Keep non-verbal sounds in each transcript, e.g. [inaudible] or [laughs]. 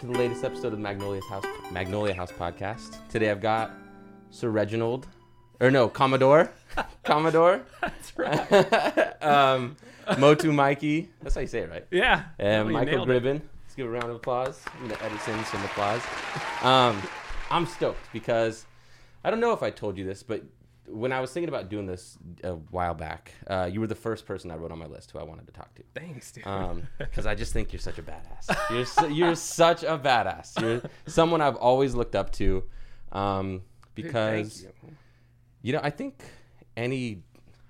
to the latest episode of the Magnolia's House Magnolia House podcast. Today I've got Sir Reginald, or no, Commodore, [laughs] Commodore, That's right. [laughs] um, Motu Mikey. That's how you say it, right? Yeah. And Michael it. Gribben. Let's give a round of applause. I'm gonna edit in some applause. Um, I'm stoked because I don't know if I told you this, but when I was thinking about doing this a while back, uh, you were the first person I wrote on my list who I wanted to talk to. Thanks, dude. Um, [laughs] because I just think you're such a badass. You're su- you're such a badass. You're someone I've always looked up to. Um, because thank you. you know, I think any,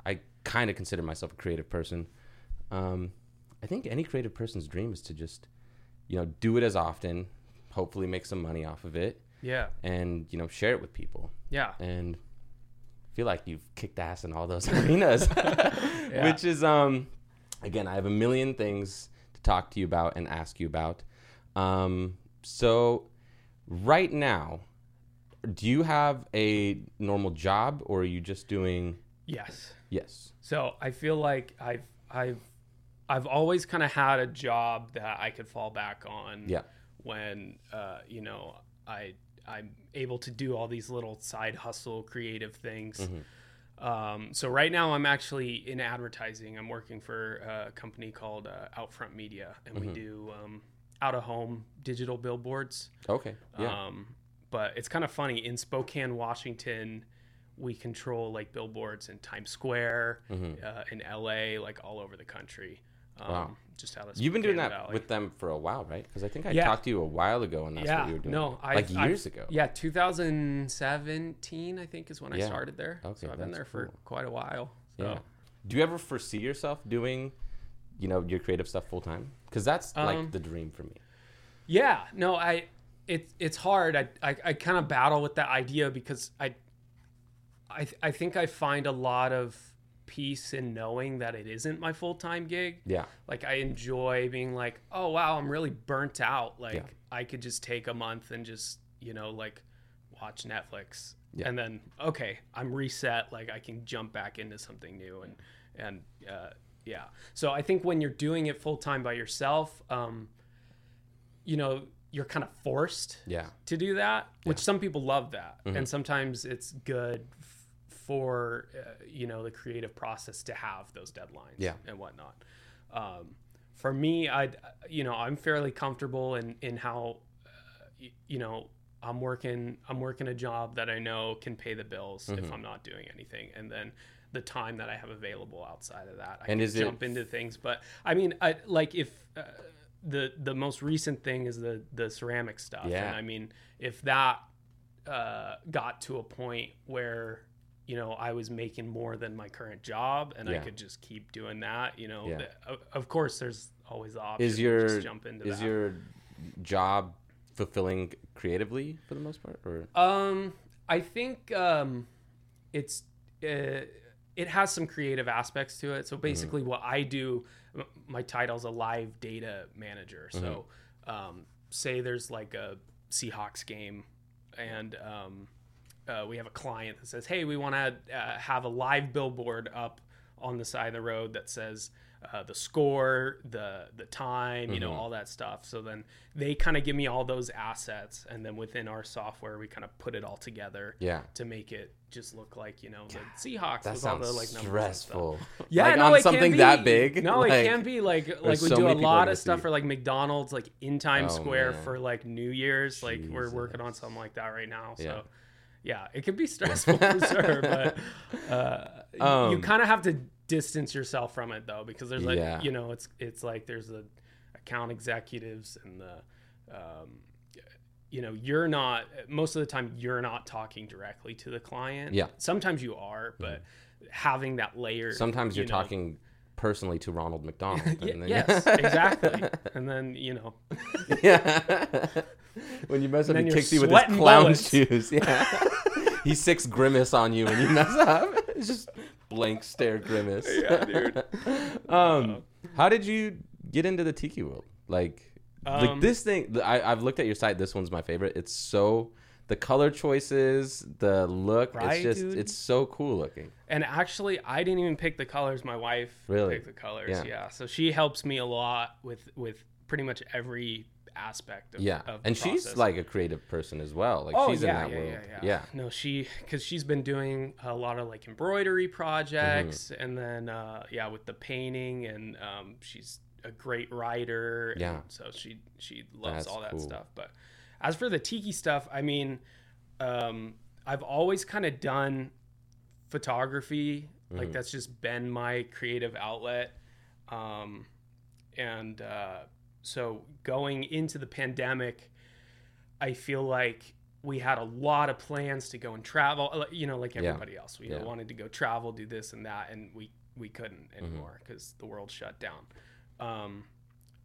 I kind of consider myself a creative person. Um, I think any creative person's dream is to just, you know, do it as often, hopefully make some money off of it, Yeah. and you know, share it with people. Yeah. And feel like you've kicked ass in all those [laughs] arenas, [laughs] which is, um, again, I have a million things to talk to you about and ask you about. Um, so, right now, do you have a normal job or are you just doing Yes. yes So I feel like I've I've I've always kind of had a job that I could fall back on. yeah When uh, you know I I'm able to do all these little side hustle creative things. Mm-hmm. Um, so right now I'm actually in advertising. I'm working for a company called uh, Outfront Media, and Mm-hmm. we do um, out of home digital billboards. okay yeah Um, but it's kind of funny in Spokane, Washington, we control like billboards in Times Square, uh, in LA, like all over the country. Um, Mm-hmm. Wow. Just out of you've been doing that Valley. with them for a while right because i think i Yeah. talked to you a while ago and that's yeah, what you were doing no, I like years ago Yeah, 2017, I think, is when I started there. Okay, so I've been there for cool. quite a while. So. yeah do you ever foresee yourself doing you know your creative stuff full time because that's like Um, the dream for me Yeah, no, I it's it's hard. I I, I kind of battle with that idea because I I I think I find a lot of peace in knowing that it isn't my full time gig. yeah Like I enjoy being like, oh wow, I'm really burnt out. Like Yeah. I could just take a month and just you know like watch Netflix, Yeah. and then okay, I'm reset. Like I can jump back into something new and and uh, yeah. So I think when you're doing it full time by yourself, um, you know, you're kind of forced yeah to do that, which some people love that, Mm-hmm. and sometimes it's good for uh, you know the creative process to have those deadlines Yeah. and whatnot. Um, for me, I you know I'm fairly comfortable in in how uh, you know I'm working I'm working a job that I know can pay the bills Mm-hmm. if I'm not doing anything, and then the time that I have available outside of that, I And can is it- jump into things. But I mean, I like if. Uh, the the most recent thing is the the ceramic stuff Yeah. and i mean if that uh, got to a point where you know I was making more than my current job and I could just keep doing that. You know, Yeah. the- of- course there's always the option is your just jump into is that. your job fulfilling creatively for the most part or Um, I think um, it's uh, it has some creative aspects to it. So Mm-hmm. basically, what I do, my title's a live data manager. So, Mm-hmm. um, say there's like a Seahawks game, and um, uh, we have a client that says, "Hey, we want to uh, have a live billboard up on the side of the road that says." Uh, the score, the the time, you know, Mm-hmm. all that stuff. So then they kind of give me all those assets, and then within our software, we kind of put it all together yeah to make it just look like you know the Seahawks that with all the like numbers stressful [laughs] Yeah, like no, on it can something be. that big No, like, it can be like like we so do a lot of stuff for like McDonald's, like in Times Oh, Square man. for like New Year's. Like we're working on something like that right now. So Yeah. Yeah, it can be stressful for [laughs] sure, but uh, you Um, kind of have to distance yourself from it though, because there's like Yeah. you know it's it's like there's the account executives and the um, you know you're not most of the time you're not talking directly to the client Yeah. Mm-hmm. sometimes you are but having that layer sometimes you're you know- talking personally to ronald mcdonald. [laughs] And then- yes [laughs] exactly. And then you know. [laughs] Yeah. When you mess up he kicks you with his clown bullets. shoes. Yeah. He sics grimace on you when you mess up. It's just blank stare grimace. Yeah, dude. um how did you get into the tiki world? Like like Um, this thing I, i've looked at your site. This one's my favorite. It's so the color choices, the look. Right, it's just dude? it's so cool looking. And actually, I didn't even pick the colors. My wife Really? picked the colors. Yeah. Yeah. So she helps me a lot with with pretty much every aspect of Yeah, Of and she's like a creative person as well. Like oh she's yeah, in that yeah, world. yeah, yeah, No, she because she's been doing a lot of like embroidery projects, Mm-hmm. and then uh, yeah, with the painting, and um, she's a great writer. and Yeah. so she she loves That's all that cool. stuff. But as for the tiki stuff, I mean, um, I've always kind of done photography. Mm-hmm. Like that's just been my creative outlet. Um, and uh, so going into the pandemic, I feel like we had a lot of plans to go and travel. uh, You know, like Yeah. everybody else, we Yeah. wanted to go travel, do this and that, and we we couldn't Mm-hmm. anymore because the world shut down. Um,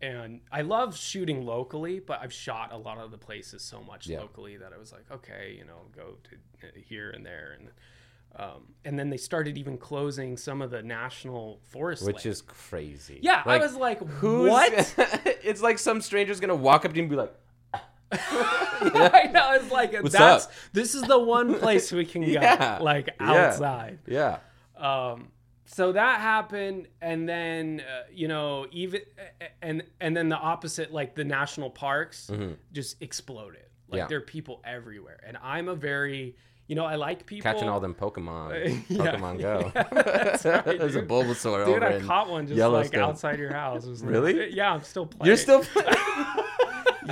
and I love shooting locally, but I've shot a lot of the places so much Yeah. locally that I was like, okay, you know, go to here and there, and um, and then they started even closing some of the national forest, Which land. is crazy. yeah. I was like, who's what? [laughs] it's like some stranger's gonna walk up to you and be like, [laughs] I know. It's like What's that's up? this is the one place we can [laughs] go, Yeah. like Yeah. outside. yeah, Um, so that happened, and then uh, you know, even and and then the opposite, like the national parks, just exploded. Like Mm-hmm. Yeah. there are people everywhere, and I'm a very, you know, I like people catching all them Pokemon. [laughs] Yeah. Pokemon Go. [laughs] that's [laughs] right, There's a. Bulbasaur Dude, over I caught one just like outside your house. Like- Really? yeah, I'm still playing. You're still playing.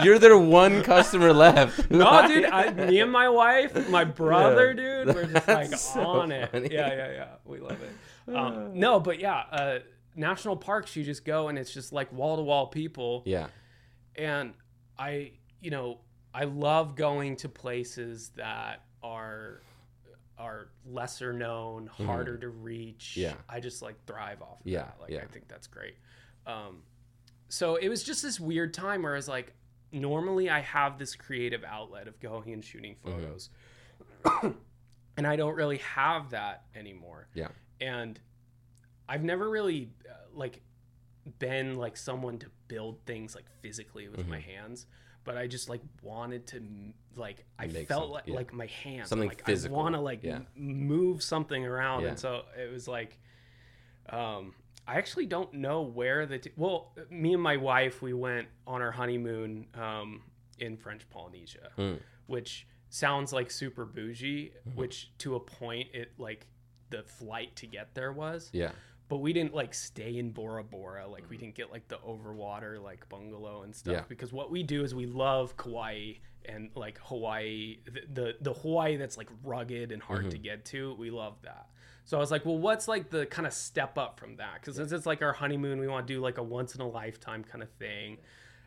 You're their one customer left. No, dude, I, me and my wife, my brother, dude, we're just like so on it. Yeah, yeah, yeah. We love it. Um, no, but yeah, uh, national parks, you just go and it's just like wall to wall people. Yeah, And I, you know, I love going to places that are are lesser known, harder to reach. Mm-hmm. Yeah. I just like thrive off of Yeah, that. Like yeah. I think that's great. Um, so it was just this weird time where I was like, normally I have this creative outlet of going and shooting Mm-hmm. photos. [coughs] and I don't really have that anymore. yeah, And I've never really uh, like been like someone to build things like physically with my hands, but I just like wanted to like I Make felt like yeah. like my hands Something like physical, I want to like yeah. m- move something around, Yeah. and so it was like, um, I actually don't know where the t- well, me and my wife we went on our honeymoon um, in French Polynesia, Mm. which sounds like super bougie, Mm-hmm. which to a point it like the flight to get there was yeah, but we didn't like stay in Bora Bora. Like we mm. didn't get like the overwater like bungalow and stuff Yeah. because what we do is we love Kauai and like Hawaii, the the, the Hawaii that's like rugged and hard to mm-hmm. get to. We love that. So I was like, well, what's like the kind of step up from that? Because since it's like our honeymoon, we want to do like a once in a lifetime kind of thing.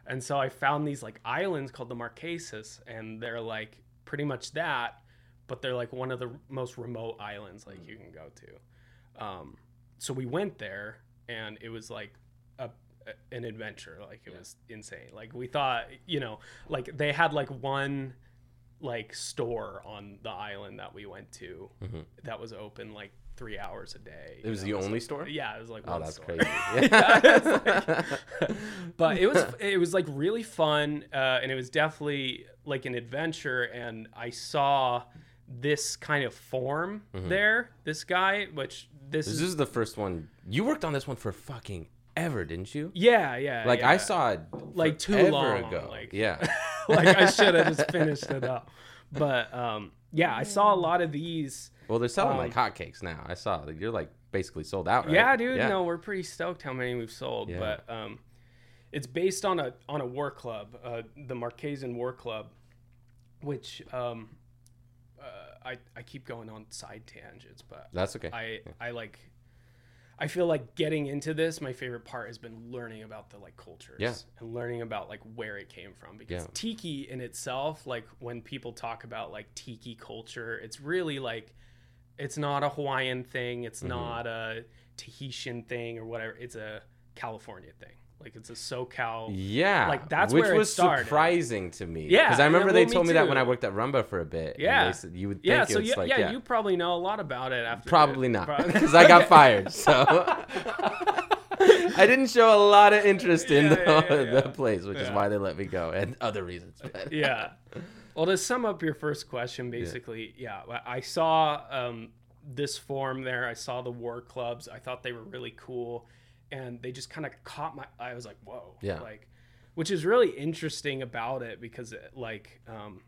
And so I found these like islands called the Marquesas, and they're like pretty much that, but they're like one of the most remote islands like you can go to. Um, so we went there, and it was like a, an adventure. Like it was insane. Like we thought, you know, like they had like one like store on the island that we went to that was open like three hours a day. it was you the know, so- only store. yeah, it was like Oh, one that's store. crazy. [laughs] Yeah, it's like- [laughs] but it was it was like really fun, uh, and it was definitely like an adventure. And I saw this kind of form there. This guy, which this, This is, is the first one. You worked on this one for fucking ever, didn't you? yeah, yeah, Like yeah. I saw it Like, too long, ago. like- yeah, [laughs] like I should have just [laughs] finished it up. But um, yeah, I saw a lot of these. well, they're selling like Um, hotcakes now. I saw like, you're like basically sold out, right? Yeah, dude. No, we're pretty stoked how many we've sold. Yeah. But um, it's based on a on a war club, uh, the Marquesan War Club, which um, I I keep going on side tangents, but that's okay. I I like. I feel like getting into this, my favorite part has been learning about the like cultures Yeah. and learning about like where it came from. Because Yeah. tiki in itself, like when people talk about like tiki culture, it's really like it's not a Hawaiian thing, it's Mm-hmm. not a Tahitian thing or whatever. It's a California thing. Like it's a SoCal. Yeah, Like, that's which where it was started. surprising to me. Yeah, because I remember yeah, they well, me told me that when I worked at Rumba for a bit. and Yeah. they said you would think Yeah, it so was yeah, like yeah, yeah, you probably know a lot about it after probably not because I got fired. So [laughs] I didn't show a lot of interest in Yeah, the, [laughs] the place, which is why they let me go, and other reasons. But [laughs] yeah. Well, to sum up your first question, basically, yeah, I saw um, this form there. I saw the war clubs. I thought they were really cool, and they just kind of caught my. I was like, whoa, Yeah. like, which is really interesting about it because, it, like, um,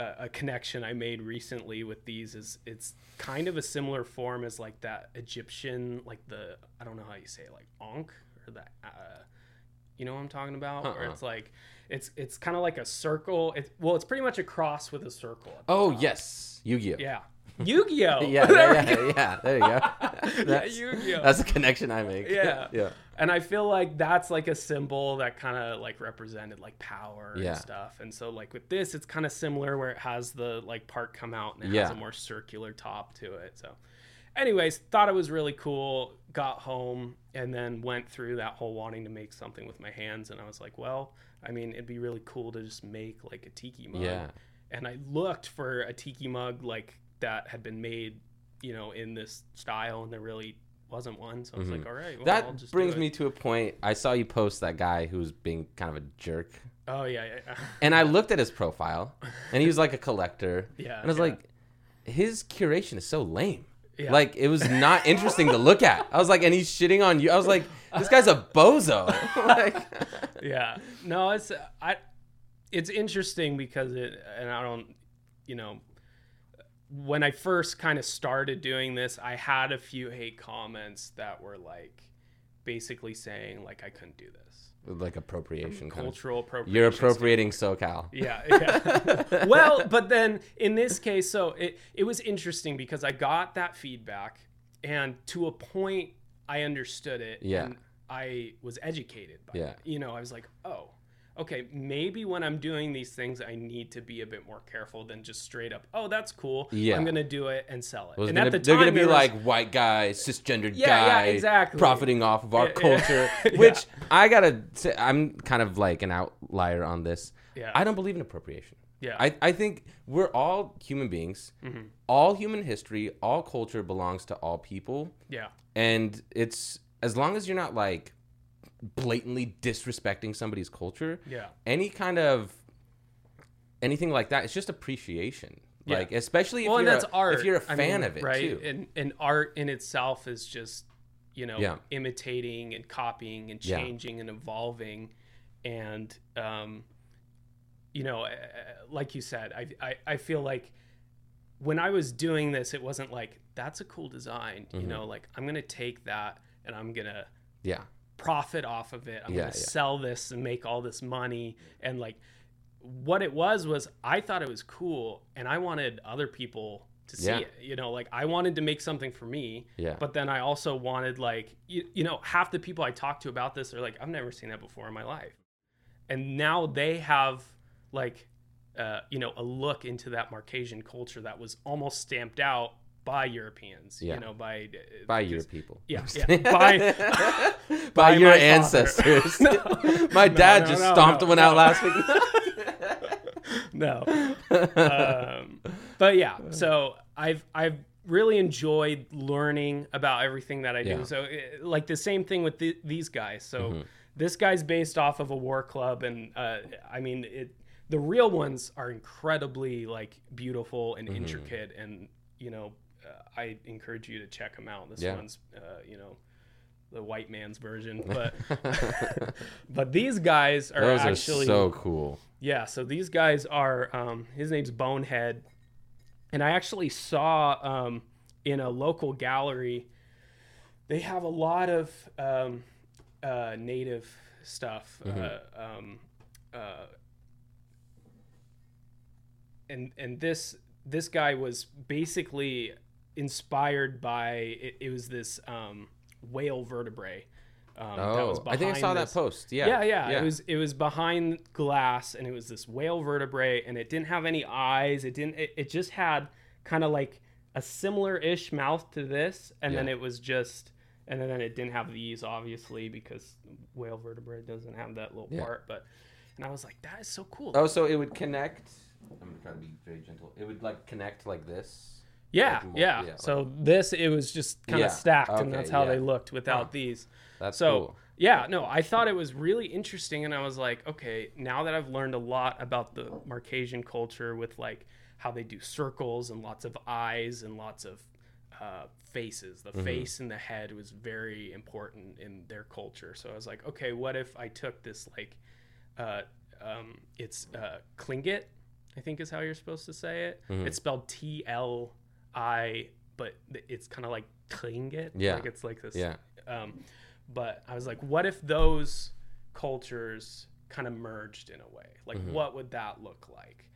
a, a connection I made recently with these is it's kind of a similar form as like that Egyptian, like the I don't know how you say it, like Ankh or that. Uh, you know what I'm talking about? Where Uh-uh. it's like, it's it's kind of like a circle. It's well, it's pretty much a cross with a circle. Oh top. yes, Yu-Gi-Oh. yeah, [laughs] Yu-Gi-Oh. yeah, [laughs] There yeah, yeah, yeah. There you go. [laughs] That's, Yu-Gi-Oh. that's a connection I make. Yeah. yeah. And I feel like that's like a symbol that kind of like represented like power Yeah. and stuff. And so like with this, it's kind of similar where it has the like part come out and it Yeah. has a more circular top to it. So, anyways, thought it was really cool. Got home and then went through that whole wanting to make something with my hands. And I was like, well, I mean, it'd be really cool to just make like a tiki mug. Yeah. And I looked for a tiki mug like that had been made, you know, in this style, and there really wasn't one. So I was like, mm-hmm. all right, well, I'll That brings it." me to a point. I saw you post that guy who's being kind of a jerk, Oh yeah, yeah, yeah. [laughs] and I [laughs] looked at his profile, and he was like a collector. [laughs] Yeah, and I was yeah. like, his curation is so lame. Yeah. Like it was not interesting to look at. I was like, and he's shitting on you. I was like, this guy's a bozo. like, yeah. No, it's I. It's interesting because it, and I don't, you know, when I first kind of started doing this, I had a few hate comments that were like, basically saying like I couldn't do this. like appropriation. Kind of. Cultural appropriation. You're appropriating SoCal. Yeah, yeah. [laughs] well, but then in this case, so it it was interesting because I got that feedback, and to a point, I understood it. Yeah. And I was educated by Yeah. it. You know, I was like, oh, okay, maybe when I'm doing these things, I need to be a bit more careful than just straight up, oh, that's cool. Yeah. I'm gonna do it and sell it. Was and gonna- at the time, they're gonna be was- like white guy, cisgendered Yeah, yeah, guy, exactly. profiting off of our Yeah, yeah. culture. [laughs] Yeah. Which I gotta say, I'm kind of like an outlier on this. Yeah. I don't believe in appropriation. Yeah. I, I think we're all human beings. Mm-hmm. All human history, all culture belongs to all people, yeah, and it's as long as you're not like blatantly disrespecting somebody's culture. yeah, Any kind of anything like that, it's just appreciation. Yeah. Like especially if well, you're a, art. if you're a I fan mean, of it right? too. And and art in itself is just you know Yeah. imitating and copying and Yeah. changing and evolving, and um, you know, uh, like you said, I, I I feel like when I was doing this, it wasn't like that's a cool design. Mm-hmm. You know, like I'm gonna take that and I'm gonna yeah. Profit off of it. I'm Yeah, going to yeah. sell this and make all this money. And like, what it was was I thought it was cool, and I wanted other people to see Yeah. it. You know, like I wanted to make something for me. Yeah. But then I also wanted like you, you know half the people I talk to about this are like I've never seen that before in my life, and now they have like uh, you know a look into that Marquesan culture that was almost stamped out by Europeans. Yeah. You know by uh, by your people. Yeah, yeah. By, [laughs] [laughs] by, by your ancestors. [laughs] No. my dad no, just no, stomped no, one out last week. no. Um, but yeah, so I've I've really enjoyed learning about everything that I do. Yeah. So eh, like the same thing with the, these guys. So Mm-hmm. this guy's based off of a war club, and uh, I mean it. The real ones are incredibly like beautiful Mm-hmm. and intricate, and you know, uh, I encourage you to check them out. This Yeah. one's, uh, you know. The white man's version, [laughs] but [laughs] but these guys are Those actually are so cool. yeah, so these guys are um, his name's Bonehead, and I actually saw um, in a local gallery. They have a lot of um, uh, native stuff, uh, um, uh, and and this this guy was basically inspired by it, it was this um, whale vertebrae. Um, that was Oh, I think I saw this- that post. Yeah. yeah, yeah, It was it was behind glass, and it was this whale vertebrae, and it didn't have any eyes. It didn't. It, it just had kind of like a similar-ish mouth to this, and then it was just, and then it didn't have these obviously because whale vertebrae doesn't have that little Yeah. part. But and I was like, that is so cool. Oh, so it would connect. I'm gonna try to be very gentle. It would like connect like this. Yeah, like yeah. yeah, like- So this it was just kind Yeah, of stacked, and that's how yeah. they looked without Huh. these. That's So cool. yeah, no, I thought it was really interesting, and I was like, okay, now that I've learned a lot about the Marquesan culture with like how they do circles and lots of eyes and lots of uh, faces, the Mm-hmm. face and the head was very important in their culture. So I was like, okay, what if I took this like, uh, um, it's uh, Klingit, I think is how you're supposed to say it. Mm-hmm. It's spelled T L I, but it's kind of like Klingit. Yeah. like it's like this. Yeah. Um, but I was like, what if those cultures kind of merged in a way? Like, Mm-hmm. what would that look like?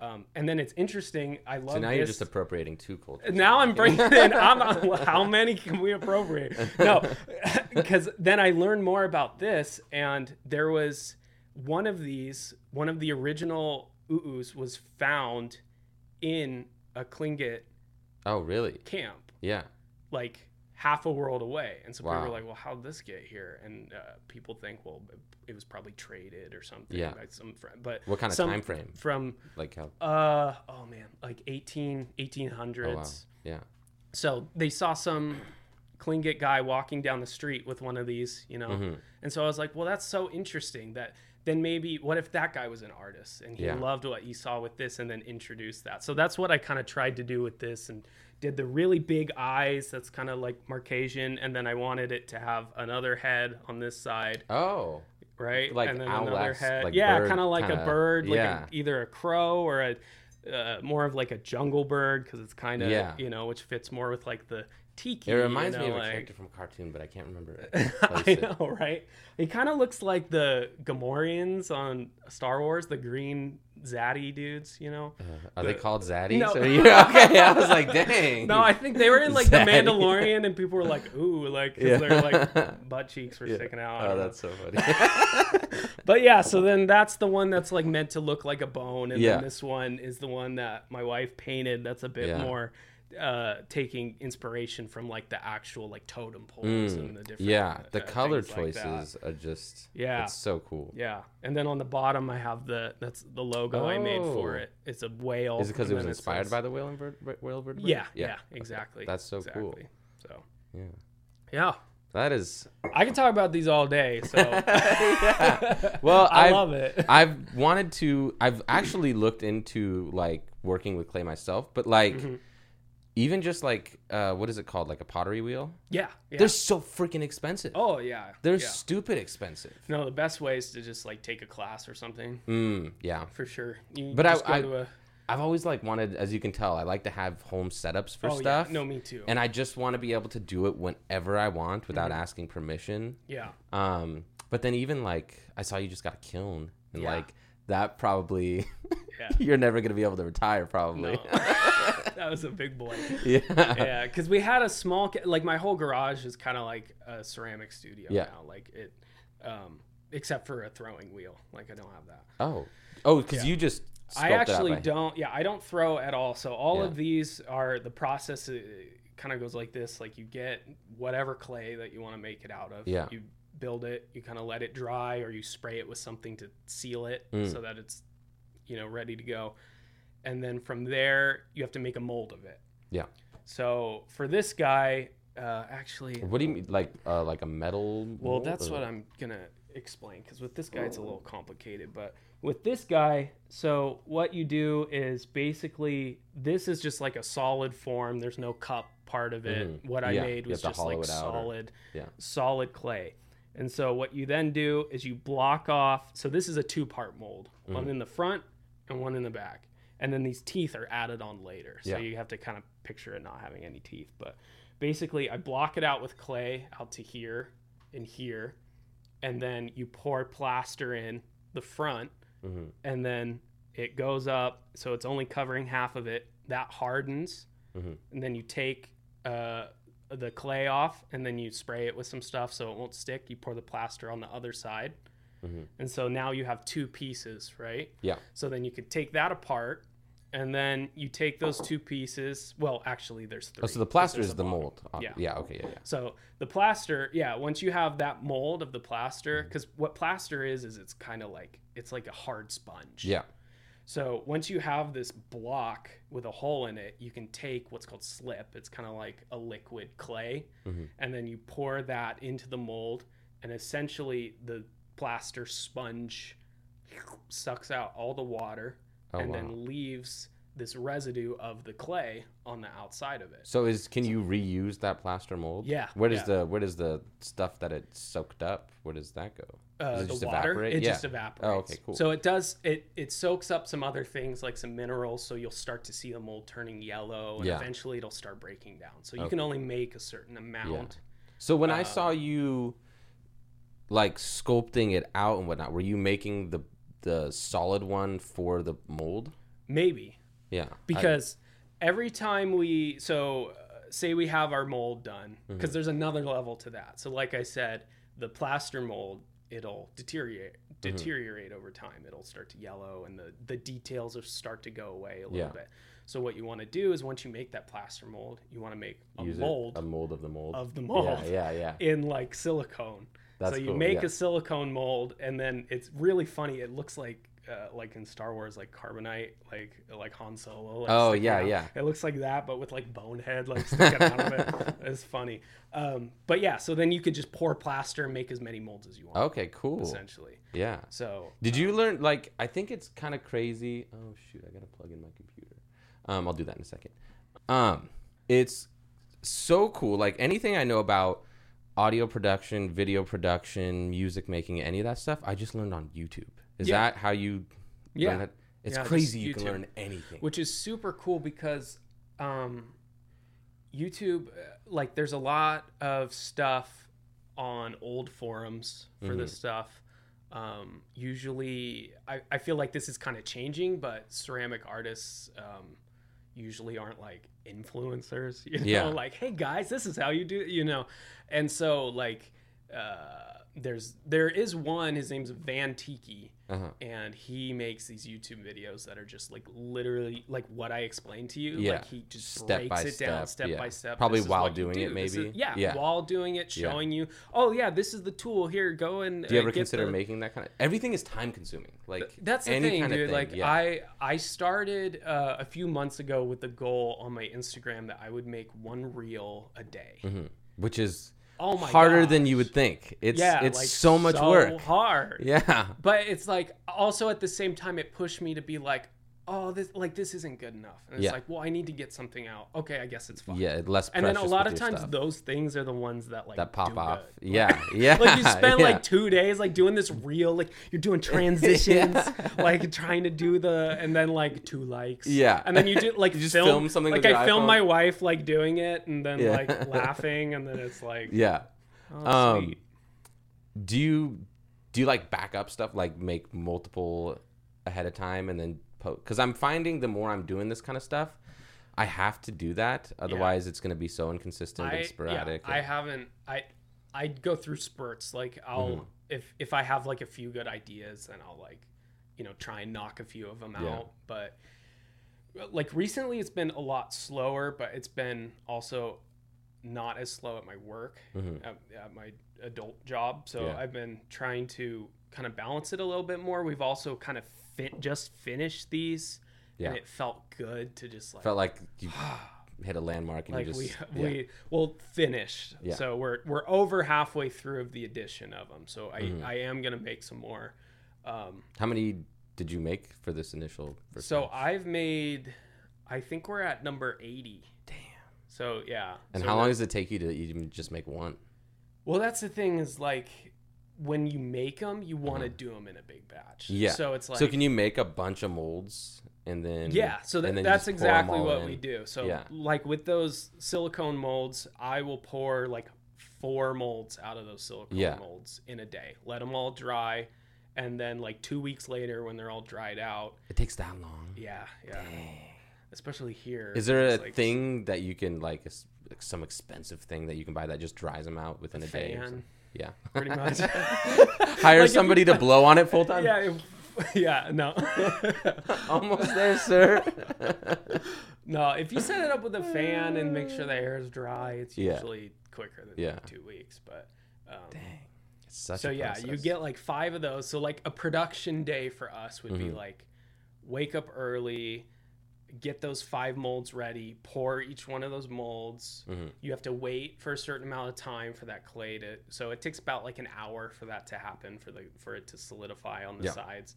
Um, and then it's interesting. I love So now this. you're just appropriating two cultures. now I'm [laughs] bringing in. I'm, how many can we appropriate? No, [laughs] because then I learned more about this, and there was one of these. One of the original u'us was found in a Klingit Oh, really? camp Yeah. like half a world away. And so people were like, well, how'd this get here? And uh, people think, well, it- it was probably traded or something Yeah. by some friend. But What kind of time frame? From, Like how? uh, oh man, like 18, 1800s. Oh, wow. Yeah. So they saw some Klingit guy walking down the street with one of these, you know? Mm-hmm. And so I was like, well, that's so interesting that then maybe what if that guy was an artist and he Yeah. loved what he saw with this and then introduced that. So that's what I kind of tried to do with this and did the really big eyes that's kind of like Marquesan and then I wanted it to have another head on this side, Oh. right? Like and then owl-esque, like yeah, kind of like kinda- a bird, like yeah. a, either a crow or a uh, more of like a jungle bird because it's kind of Yeah. you know which fits more with like the tiki. It reminds you me know, of a character from a cartoon, but I can't remember. [laughs] I it. know, right? He kind of looks like the Gamorreans on Star Wars, the green Zaddy dudes, you know? Uh, are they called zaddies? No. [laughs] Okay, I was like, [laughs] dang. No, I think they were in like the Mandalorian, and people were like, "Ooh," like 'cause Yeah. their like butt cheeks were Yeah. sticking out. Oh, don't know. that's so funny. But yeah, so then that's the one that's like meant to look like a bone, and Yeah. then this one is the one that my wife painted. That's a bit more uh taking inspiration from like the actual like totem poles and the different Mm. yeah, the uh, color things like choices are just. Yeah. It's so cool. Yeah, and then on the bottom I have the that's the logo I made for Oh. it. It's a whale. Is it because it was inspired says- by the whale invert, whale bird? Yeah, yeah, exactly. That's so cool. So Yeah. yeah, That is. I can talk about these all day. So [laughs] yeah. [laughs] Well, I I've- love it. [laughs] I've wanted to. I've actually looked into like working with clay myself, but like Mm-hmm. Even just like uh, what is it called? Like a pottery wheel. Yeah, yeah. They're so freaking expensive. oh yeah, They're yeah. stupid expensive. No, the best way is to just like take a class or something Mm, yeah. for sure. You But I, go I, to a... i've always like wanted, as you can tell, I like to have home setups for oh stuff. yeah, no, me too. And I just want to be able to do it whenever I want without Mm-hmm. asking permission. yeah, Um, but then even like I saw you just got a kiln, and like that probably yeah. [laughs] you're never gonna be able to retire probably. No. [laughs] that was a big boy. yeah. yeah, because we had a small, like my whole garage is kind of like a ceramic studio Yeah. now. Like it, um, except for a throwing wheel. Like I don't have that. Oh. Oh, because Yeah. you just. I actually don't. Yeah, I don't throw at all. So all Yeah. of these are the process. Uh, kind of goes like this: like you get whatever clay that you want to make it out of. Yeah. You build it. You kind of let it dry, or you spray it with something to seal it Mm. so that it's, you know, ready to go. And then from there, you have to make a mold of it. Yeah. So for this guy, uh, actually, What do you mean, like uh, like a metal? well, that's or- what I'm gonna explain because with this guy it's a little complicated. But with this guy, so what you do is basically this is just like a solid form. There's no cup part of it. Mhm. What I Yeah, made was just like out or- solid, yeah. solid clay. And so what you then do is you block off. So this is a two-part mold, Mm-hmm. one in the front and one in the back. And then these teeth are added on later. So Yeah. you have to kind of picture it not having any teeth. But basically, I block it out with clay out to here and here. And then you pour plaster in the front. Mhm. And then it goes up. So it's only covering half of it. That hardens. Mhm. And then you take uh, the clay off and then you spray it with some stuff so it won't stick. You pour the plaster on the other side. Mhm. And so now you have two pieces, right? Yeah. So then you could take that apart, and then you take those two pieces. Well, actually, there's three. Oh, so the plaster is the bottom. mold. Uh, Yeah. Yeah. Okay. Yeah. Yeah. So the plaster, yeah. Once you have that mold of the plaster, Mm-hmm. because what plaster is is it's kind of like it's like a hard sponge. Yeah. So once you have this block with a hole in it, you can take what's called slip. It's kind of like a liquid clay, Mhm. and then you pour that into the mold, and essentially the plaster sponge sucks out all the water Oh, and wow. then leaves this residue of the clay on the outside of it. So is can you reuse that plaster mold? Yeah, Where does yeah. the where does the stuff that it soaked up? Where does that go? Uh, Does the just water, evaporate? it Yeah. just evaporates. Oh, okay, cool. So it does it it soaks up some other things like some minerals, so you'll start to see the mold turning yellow, and Yeah. eventually it'll start breaking down. So you Okay. can only make a certain amount. So when I Um, saw you like sculpting it out and whatnot, were you making the the solid one for the mold? Maybe Yeah. I- because every time we so uh, say we have our mold done Mm-hmm. because there's another level to that. So like I said, the plaster mold it'll deteriorate Mm-hmm. deteriorate over time. It'll start to yellow and the the details will start to go away a little Yeah. bit. So what you want to do is once you make that plaster mold, you want to make a use it- mold a mold of the mold. of the mold Yeah, yeah, yeah. [laughs] in like silicone. That's so you cool, make yeah. a silicone mold, and then it's really funny. It looks like uh, like in Star Wars, like carbonite, like like Han Solo. Like Oh, yeah, out. yeah. It looks like that, but with like bonehead like [laughs] sticking out of it. It's funny. Um, but yeah, so then you could just pour plaster and make as many molds as you want, Okay, cool. essentially. Yeah. So Did you learn like I think it's kind of crazy. Oh shoot, I gotta plug in my computer. Um, I'll do that in a second. Um, it's so cool. Like anything I know about audio production, video production, music making, any of that stuff, I just learned on YouTube. Is Yeah. that how you? Yeah. It's Yeah, crazy. You can learn anything. which is super cool because um, YouTube, uh, like, there's a lot of stuff on old forums for this stuff. Um, usually, I, I feel like this is kind of changing, but ceramic artists um, usually aren't like influencers, [laughs] you know, Yeah. like, hey guys, this is how you do, you know, and so like, uh, there's there is one. His name's Van Tiki, Uh-huh. and he makes these YouTube videos that are just like literally like what I explained to you. Yeah. Like he just Step breaks by it down step, step yeah. by step. Probably This while doing it, do. This maybe? is- yeah, Yeah. while doing it, Yeah. showing you. Oh yeah, this is the tool. Here, go and. Do you ever consider the- making that kind of? Everything is time consuming. Like that's the any thing, dude. thing, Like yeah. I, I started uh, a few months ago with the goal on my Instagram that I would make one reel a day. Mhm. which is Oh my God. harder than you would think. It's Yeah, it's like, so much work. Hard. Yeah. But it's like also at the same time it pushed me to be like, oh, this like this isn't good enough. And it's Yeah. like, well, I need to get something out. Okay, I guess it's fine. Yeah, less And then a lot of times stuff. those things are the ones that like that pop off. good. Yeah, [laughs] yeah. Like you spend yeah. like two days like doing this reel, like you're doing [laughs] transitions, Yeah. like trying to do the, and then like two likes. Yeah. And then you do like [laughs] You just film, film something Like I film my wife like doing it, and then like laughing, and then it's like, yeah. oh, Um, sweet. Do you do you like backup stuff like make multiple ahead of time and then post? Because I'm finding the more I'm doing this kind of stuff, I have to do that. Otherwise, it's going to be so inconsistent I, and sporadic. Yeah, I haven't. I I go through spurts. Like I'll Mm-hmm. if if I have like a few good ideas, then I'll like you know try and knock a few of them Yeah. out. But like recently, it's been a lot slower. But it's been also not as slow at my work Mhm. at, at my adult job. So Yeah. I've been trying to kind of balance it a little bit more. We've also kind of fit, just finished these. Yeah. And it felt good to just like felt like you [sighs] hit a landmark and like you just we yeah. we well finished Yeah. so we're we're over halfway through of the edition of them so i Mm-hmm. i am gonna make some more um How many did you make for this initial? So batch? i've made i think we're at number 80 damn. so yeah And So how long does it take you to even just make one? well that's the thing is like when you make them you want to do them in a big batch Mm-hmm. Yeah. so it's like so can you make a bunch of molds and then Yeah, so that, then that's just pour 'em exactly what in? we do. So Yeah. like with those silicone molds, I will pour like four molds out of those silicone Yeah. molds in a day. Let them all dry, and then like two weeks later, when they're all dried out, It takes that long. yeah, yeah. Especially here. Is there a like thing that you can like, like some expensive thing that you can buy that just dries them out within a, day? Or fan, something? Yeah. pretty [laughs] much. Hire Like, somebody you- to blow on it full time. yeah, if- yeah. No, [laughs] Almost there, sir. no. If you set it up with a fan and make sure the air is dry, it's Yeah. usually quicker than Yeah. two weeks. But um, Dang. It's such so yeah you get like five of those so like a production day for us would be Mhm. like wake up early get those five molds ready, pour each one of those molds. Mhm. You have to wait for a certain amount of time for that clay to so it takes about like an hour for that to happen for the for it to solidify on the Yeah. sides.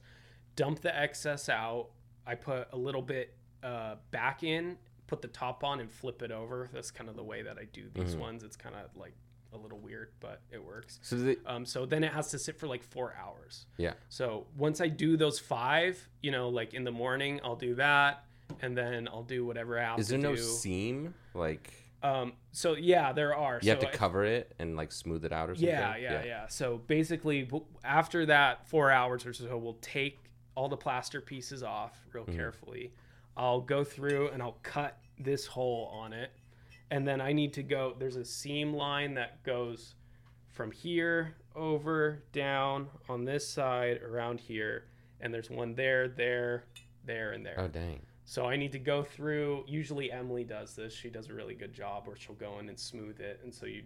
Dump the excess out. I put a little bit uh, back in, put the top on and flip it over. That's kind of the way that I do these Mhm. ones. It's kind of like a little weird, but it works. So the, Um, so then it has to sit for like four hours. yeah. So once I do those five, you know, like in the morning, I'll do that, and then I'll do whatever I have Is to there no do. seam? Like Um, so yeah, there are. you have so to if- cover it and like smooth it out or something. Yeah, yeah, yeah, So basically, w- after that four hours or so, we'll take all the plaster pieces off real Mm-hmm. carefully. I'll go through and I'll cut this hole on it, and then I need to go. There's a seam line that goes from here over down on this side around here, and there's one there, there, there, and there. Oh dang. So I need to go through. Usually Emily does this. She does a really good job, where she'll go in and smooth it, and so you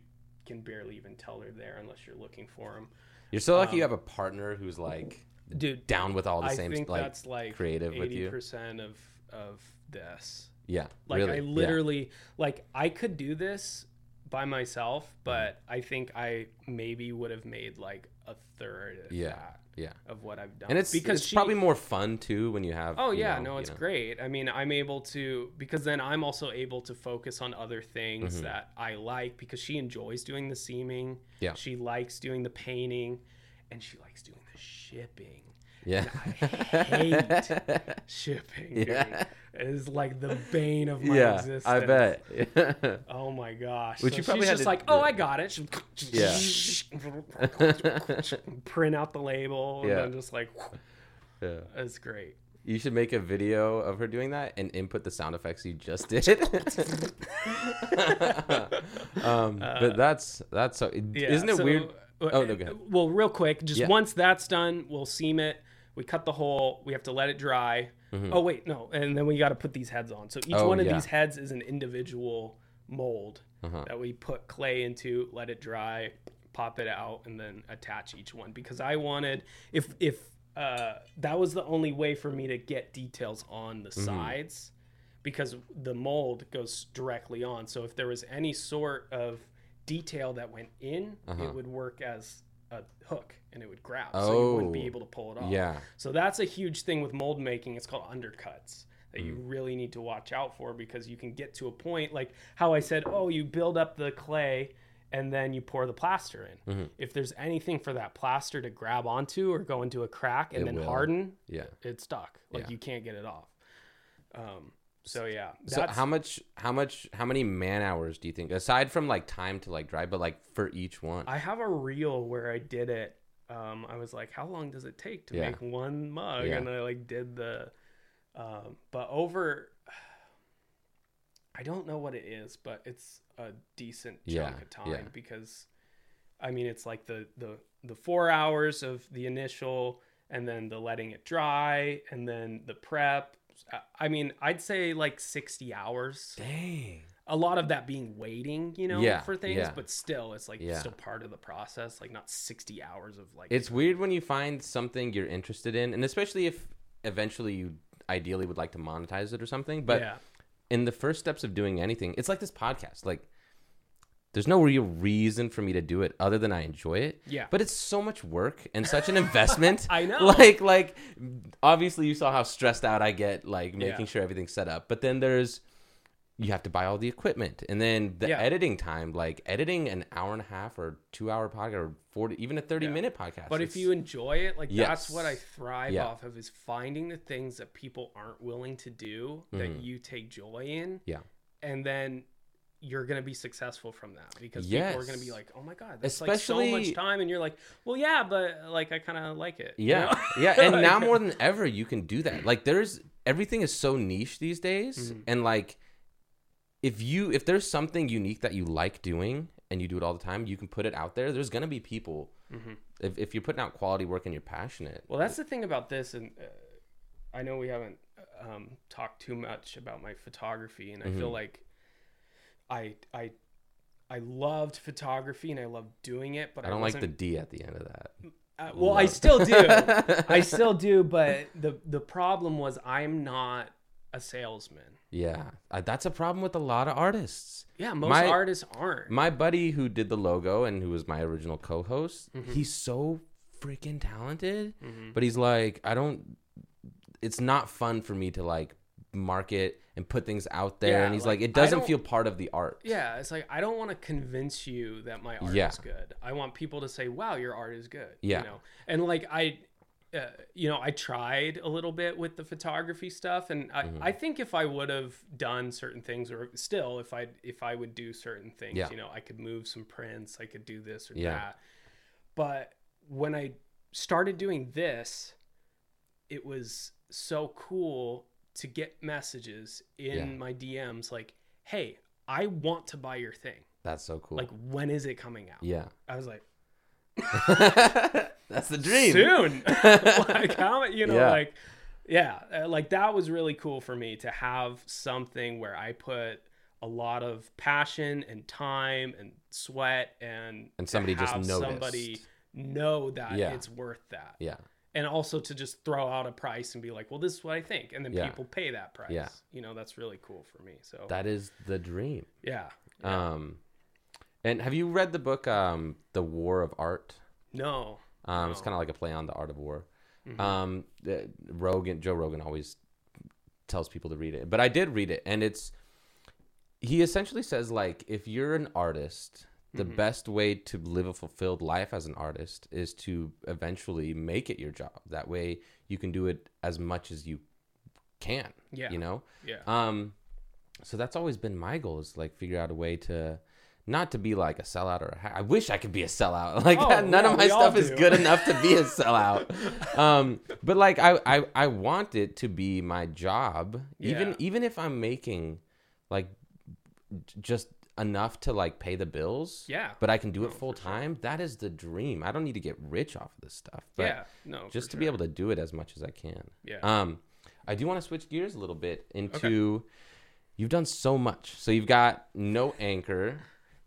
can barely even tell they're there unless you're looking for them. You're so lucky you Um, have a partner who's like Dude, down with all the I same think like that's like creative with eighty you. percent of of this. yeah. Like really. I yeah. literally like I could do this by myself, but I think I maybe would have made like a third of Yeah, that yeah. of what I've done. And it's because it's she- probably more fun too when you have. Oh you yeah, know, no, you it's know. great. I mean, I'm able to because then I'm also able to focus on other things Mhm. that I like because she enjoys doing the seaming. Yeah. She likes doing the painting and she likes doing the shipping. Yeah. I [laughs] hate shipping. Dude. Yeah. It is like the bane of my yeah, existence. I bet. [laughs] Oh my gosh. Which so you probably she's just to- like, oh. I got it. Yeah. [laughs] Print out the label Yeah. and then just like, yeah. it's great. You should make a video of her doing that and input the sound effects you just did. um, but that's that's so. Uh, Yeah, isn't it so- weird? uh, Oh, no. Well, real quick, just Yeah. once that's done, we'll seam it. We cut the hole. We have to let it dry. Oh wait, no, and then we got to put these heads on. So each Mm-hmm. Oh, one of yeah. these heads is an individual mold Uh-huh. that we put clay into, let it dry, pop it out, and then attach each one. Because I wanted, if if uh, that was the only way for me to get details on the Mm-hmm. sides, because the mold goes directly on. So if there was any sort of detail that went in, Uh-huh. it would work as a hook and it would grab, so you wouldn't be Oh. able to pull it off. Yeah. So that's a huge thing with mold making. It's called undercuts that Mm. you really need to watch out for because you can get to a point like how I said, oh, you build up the clay and then you pour the plaster in. Mm-hmm. If there's anything for that plaster to grab onto or go into a crack and It then will. harden, Yeah. it's stuck. Like Yeah. you can't get it off. Um, so yeah, So how much? How much? How many man hours do you think, aside from like time to like dry, but like for each one? I have a reel where I did it. Um, I was like, how long does it take to Yeah. make one mug? Yeah. And I like did the, um, but over, [sighs] I don't know what it is, but it's a decent chunk Yeah, of time because, I mean, it's like the the the four hours of the initial, and then the letting it dry, and then the prep. I- mean, I'd say like sixty hours Dang. a lot of that being waiting, you know, Yeah, for things, yeah. but still, it's like Yeah. still part of the process, like not 60 hours of like. It's weird when you find something you're interested in, and especially if eventually you ideally would like to monetize it or something. But in the first steps of doing anything, it's like this podcast. Like, there's no real reason for me to do it other than I enjoy it. Yeah. But it's so much work and such an [laughs] investment. I know. [laughs] Like, like, obviously you saw how stressed out I get, like making Yeah. sure everything's set up. But then there's, you have to buy all the equipment, and then the Yeah. editing time, like editing an hour and a half or two hour podcast or forty, even a thirty Yeah. minute podcast. but if you enjoy it, like that's what I thrive Yeah. off of is finding the things that people aren't willing to do that Mhm. you take joy in. Yeah. and then. You're gonna be successful from that because people are gonna be like, "Oh my god, that's like so Especially- much time," and you're like, "Well, yeah, but like I kind of like it." you Yeah, know? yeah, and [laughs] now more than ever, you can do that. Like, there's everything is so niche these days, Mhm. and like, if you if there's something unique that you like doing and you do it all the time, you can put it out there. There's gonna be people Mhm. if if you're putting out quality work and you're passionate. Well, that's the thing about this, and uh, I know we haven't um, talked too much about my photography, and I feel Mhm. like I I I loved photography and I loved doing it, but I I, don't like the D at the end of that. Uh, well, I still do. I [laughs] still do, but the the problem was I'm not a salesman. Yeah, uh, that's a problem with a lot of artists. Yeah, most My- artists aren't. My buddy who did the logo and who was my original co-host, Mm-hmm. he's so freaking talented, but he's like, I don't. It's not fun for me to like market and put things out there, Yeah, and he's like, like, it doesn't feel part of the art. yeah, it's like I don't want to convince you that my art Yeah. is good. I want people to say, "Wow, your art is good." Yeah. You know, and like I, uh, you know, I tried a little bit with the photography stuff, and I, Mm-hmm. I think if I would have done certain things, or still if I if I would do certain things, Yeah. you know, I could move some prints, I could do this or Yeah. that. But when I started doing this, it was so cool to get messages in Yeah. my DMs like, "Hey, I want to buy your thing. That's so cool. Like, when is it coming out?" yeah, I was like, [laughs] that's the dream. soon. [laughs] like how you know, Yeah. like yeah, uh, like that was really cool for me to have something where I put a lot of passion and time and sweat and And somebody just noticed. somebody know that Yeah. it's worth that. Yeah, And also to just throw out a price and be like, well, this is what I think. And then Yeah. people pay that price. Yeah. You know, that's really cool for me. So that is the dream. yeah. Um, and have you read the book, um, The War of Art? No. Um, It's kind of like a play on the art of war. Mhm. Um, Rogan, Joe Rogan always tells people to read it, but I did read it, and it's he essentially says like if you're an artist, the Mhm. best way to live a fulfilled life as an artist is to eventually make it your job. That way, you can do it as much as you can. Yeah. You know. yeah. Um, so that's always been my goal is like figure out a way to not to be like a sellout or a I wish I could be a sellout. [laughs] Like Oh, none yeah, of my stuff is good enough to be a [laughs] sellout. um, but like I, I I want it to be my job, even Yeah. even if I'm making like just enough to like pay the bills. yeah. But I can do No, it full sure. time. That is the dream. I don't need to get rich off of this stuff. But yeah. No. just to be able to do it as much as I can. Yeah. Um, I do want to switch gears a little bit into you've done so much. So you've got no anchor.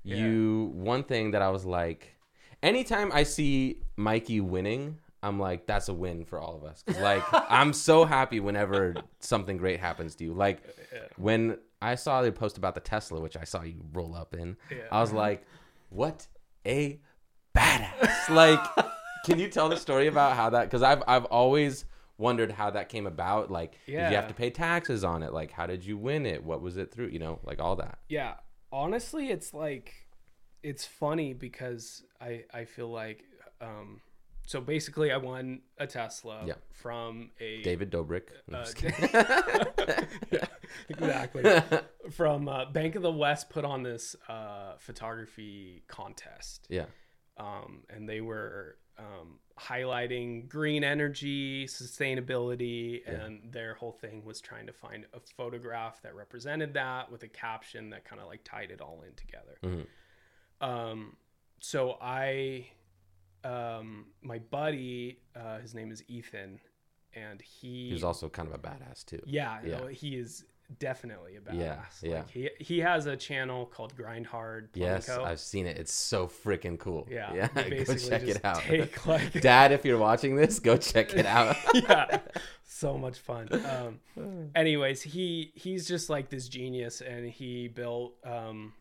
Yeah. You one thing that I was like, anytime I see Mikey winning, I'm like, that's a win for all of us. like [laughs] I'm so happy whenever something great happens to you. Like Yeah. when I saw the post about the Tesla, which I saw you roll up in, Yeah. I was like, what a badass. [laughs] like, can you tell the story about how that? Because I've I've always wondered how that came about. Like, did you have to pay taxes on it? Like, how did you win it? What was it through? You know, like all that. Yeah, honestly, it's like it's funny because I I feel like um so basically I won a Tesla Yeah. from a David Dobrik. Uh, yeah, [laughs] [laughs] exactly [laughs] from uh, Bank of the West put on this uh, photography contest yeah. um, and they were um, highlighting green energy, sustainability, Yeah. and their whole thing was trying to find a photograph that represented that with a caption that kind of like tied it all in together. Mhm. Um, so I, um, my buddy, uh, his name is Ethan, and he, He was also kind of a badass too. yeah, Yeah. no, he is definitely a badass. Yeah, yeah. Like, he he has a channel called Grind Hard. Yes, Plumco. I've seen it. It's so freaking cool. Yeah, yeah. [laughs] Go check it out. Take [laughs] like Dad, if you're watching this, go check it out. [laughs] yeah, so much fun. Um, anyways, he he's just like this genius, and he built um,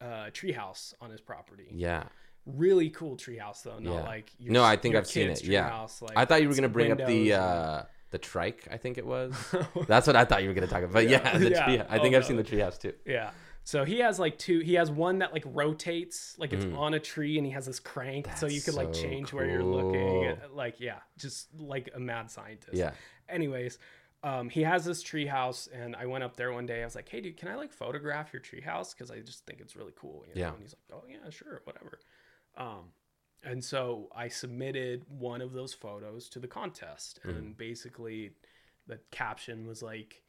a treehouse on his property. yeah. Really cool treehouse though, not Yeah. like your, No, I think I've seen it, yeah. treehouse, Like I thought you were gonna bring up the and- uh the trike. I think it was. [laughs] That's what I thought you were gonna talk about. But [laughs] yeah, Yeah. the Yeah. tree. I Oh, think I've no. seen the treehouse too. yeah. So he has like two. He has one that like rotates, like it's Mhm. on a tree, and he has this crank, so you That's could like so change where you're looking. Like yeah, just like a mad scientist. Yeah. anyways um, he has this treehouse and i went up there one day i was like hey dude can i like photograph your treehouse because i just think it's really cool you know? Yeah. and he's like oh yeah sure whatever um, and so i submitted one of those photos to the contest Mm-hmm. and basically the caption was like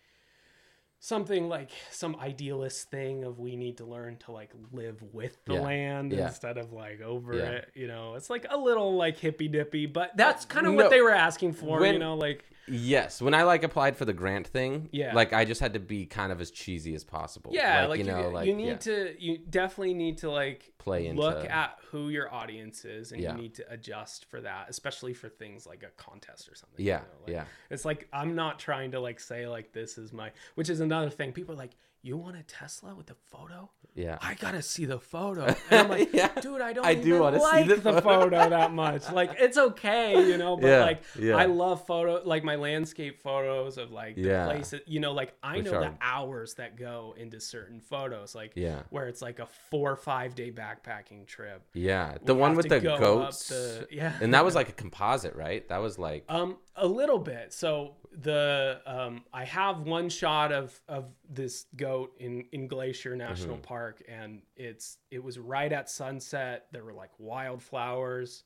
something like some idealist thing of we need to learn to like live with the Yeah. land Yeah. instead of like over Yeah. it you know it's like a little like hippy dippy but that's kind of No. what they were asking for you know like Yes, when I like applied for the grant thing, Yeah. like I just had to be kind of as cheesy as possible. Yeah, like, you you, know, like you need yeah, to, you definitely need to like play into look at who your audience is, and Yeah. you need to adjust for that, especially for things like a contest or something. Yeah, you know, like, yeah. It's like I'm not trying to like say like this is my, which is another thing. People are like, you want a Tesla with a photo? Yeah. I gotta see the photo. And I'm like, [laughs] Yeah. dude, I don't I do wanna see like the the, photo." that much. Like, it's okay, you know. But Yeah, like, yeah. I love photo, like my landscape photos of like the Yeah. places. You know, like I Which know the hours that go into certain photos. Like, Yeah. where it's like a four or five day backpacking trip. Yeah, the one with the go goats. the- [laughs] yeah. and that was like a composite, right? That was like Um, a little bit. So the um, I have one shot of of this goat in in Glacier National Mm-hmm. Park, and it's it was right at sunset. There were like wildflowers,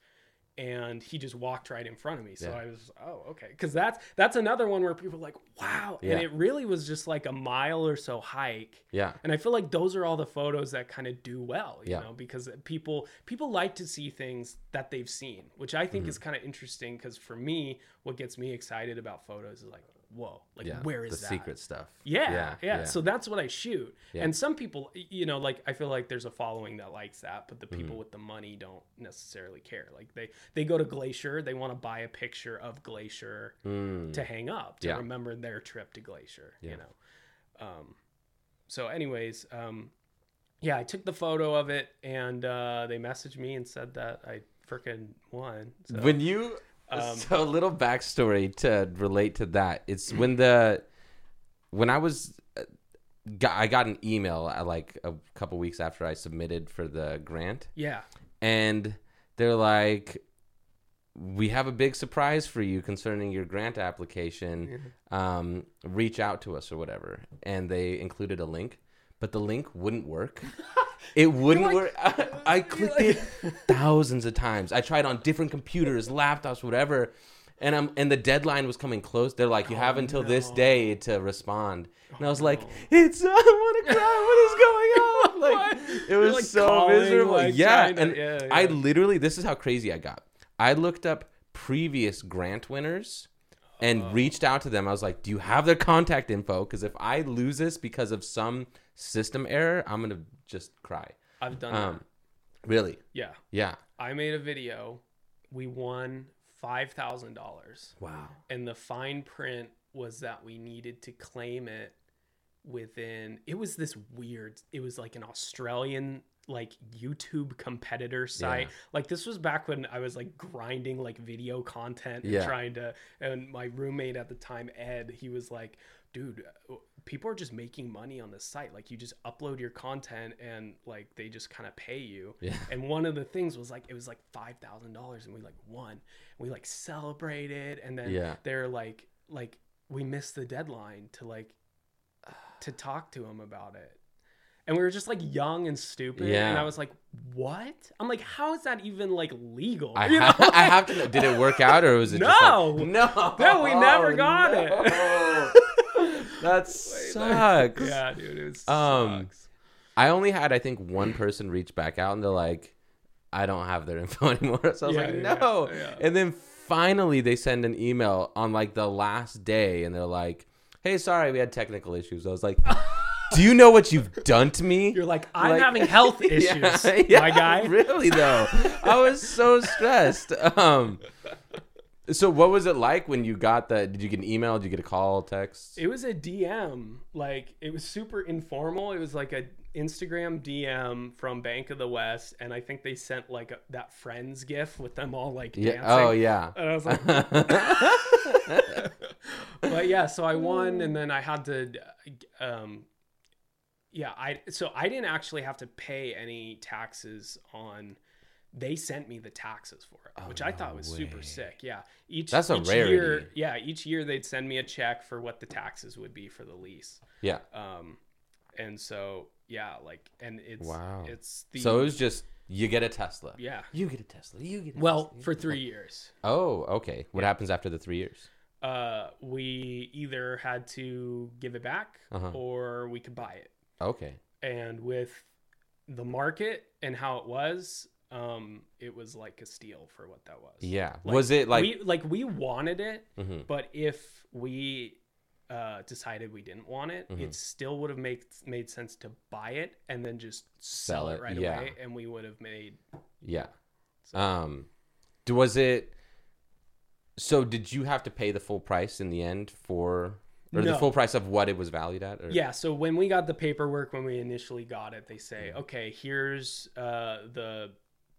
and he just walked right in front of me. So Yeah. I was oh okay, because that's that's another one where people are like wow, Yeah. and it really was just like a mile or so hike. yeah, And I feel like those are all the photos that kind of do well, you Yeah. know, because people people like to see things that they've seen, which I think is Mm-hmm. kind of interesting. Because for me, what gets me excited about photos is like, whoa, like yeah. where is the that? secret stuff? Yeah, yeah, So that's what I shoot. Yeah. And some people, you know, like I feel like there's a following that likes that, but the people Mm-hmm. with the money don't necessarily care. Like they they go to Glacier, they want to buy a picture of Glacier Mm, to hang up to Yeah. remember their trip to Glacier. Yeah. You know. Um, so, anyways, um, yeah, I took the photo of it, and uh, they messaged me and said that I freaking won. So, when you Um, so a little backstory to relate to that. It's when the when I was uh, got, I got an email uh, like a couple weeks after I submitted for the grant, yeah, and they're like, "We have a big surprise for you concerning your grant application. Um, reach out to us or whatever." And they included a link, but the link wouldn't work. [laughs] It wouldn't like- work. I, [laughs] I clicked it thousands of times. I tried on different computers, laptops, whatever. And I'm and the deadline was coming close. They're like, you have Oh, until this day to respond. And I was like, no. it's [laughs] I want to cry. What is going on? Like it was like, so calling, miserable. like, yeah, and yeah, I literally this is how crazy I got. I looked up previous grant winners and Oh. reached out to them. I was like, "Do you have their contact info? Because if I lose this because of some system error, I'm gonna just cry." I've done Um, that. really? Yeah, Yeah. I made a video. We won five thousand dollars. Wow. and the fine print was that we needed to claim it within it was this weird it was like an australian like youtube competitor site Yeah. like this was back when i was like grinding like video content and Yeah. trying to and my roommate at the time ed he was like dude uh, people are just making money on this site like you just upload your content and like they just kind of pay you Yeah. and one of the things was like it was like five thousand dollars and we like won we like celebrated and then Yeah. they're like like we missed the deadline to like to talk to him about it and we were just like young and stupid Yeah. and i was like what i'm like how is that even like legal I, [laughs] You ha- know? I have to know. Did it work out or was it No. just like, no? No, we never got it. [laughs] that sucks. yeah dude it was Um, sucks. I only had, I think, one person reach back out and they're like, I don't have their [laughs] info anymore. So I was Yeah, like, yeah, no. yeah. And then finally they send an email on like the last day and they're like, hey, sorry, we had technical issues. I was like, do you know what you've done to me? you're like i'm Like- having [laughs] health Yeah, issues [laughs] yeah, my guy Really though, I was so stressed. Um, so what was it like when you got that? Did you get an email? Did you get a call, text? It was a DM. Like it was super informal. It was like a Instagram DM from Bank of the West, and I think they sent like a, that Friends gif with them all like yeah. dancing. Oh yeah. And I was like, [laughs] but yeah, so I won, and then I had to, um, yeah, I so I didn't actually have to pay any taxes on. They sent me the taxes for it, which I Oh, thought was no super sick. Yeah, each That's a each rarity. Year, yeah, each year they'd send me a check for what the taxes would be for the lease. Yeah. Um, and so yeah, like, and it's Wow. it's the So it was just you get a Tesla. yeah. You get a Tesla. You get a Well, Tesla. for three years. Oh, okay. What happens after the three years? uh, we either had to give it back Uh-huh. or we could buy it. Okay. And with the market and how it was, um, it was like a steal for what that was. Yeah. Like, was it like? we like we wanted it, Mhm. but if we uh, decided we didn't want it, Mhm. it still would have made made sense to buy it and then just Sell sell, it, it right yeah. away, and we would have made. Yeah. So- Um, was it? So did you have to pay the full price in the end for, or the full price of what it was valued at? Or? Yeah, so when we got the paperwork when we initially got it, they say, Mhm. okay, here's uh, the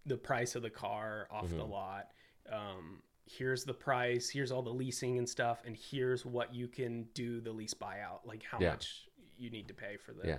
the price of the car off the Mhm. lot. Um, here's the price. Here's all the leasing and stuff, and here's what you can do the lease buyout, like how Yeah. much you need to pay for the Yeah.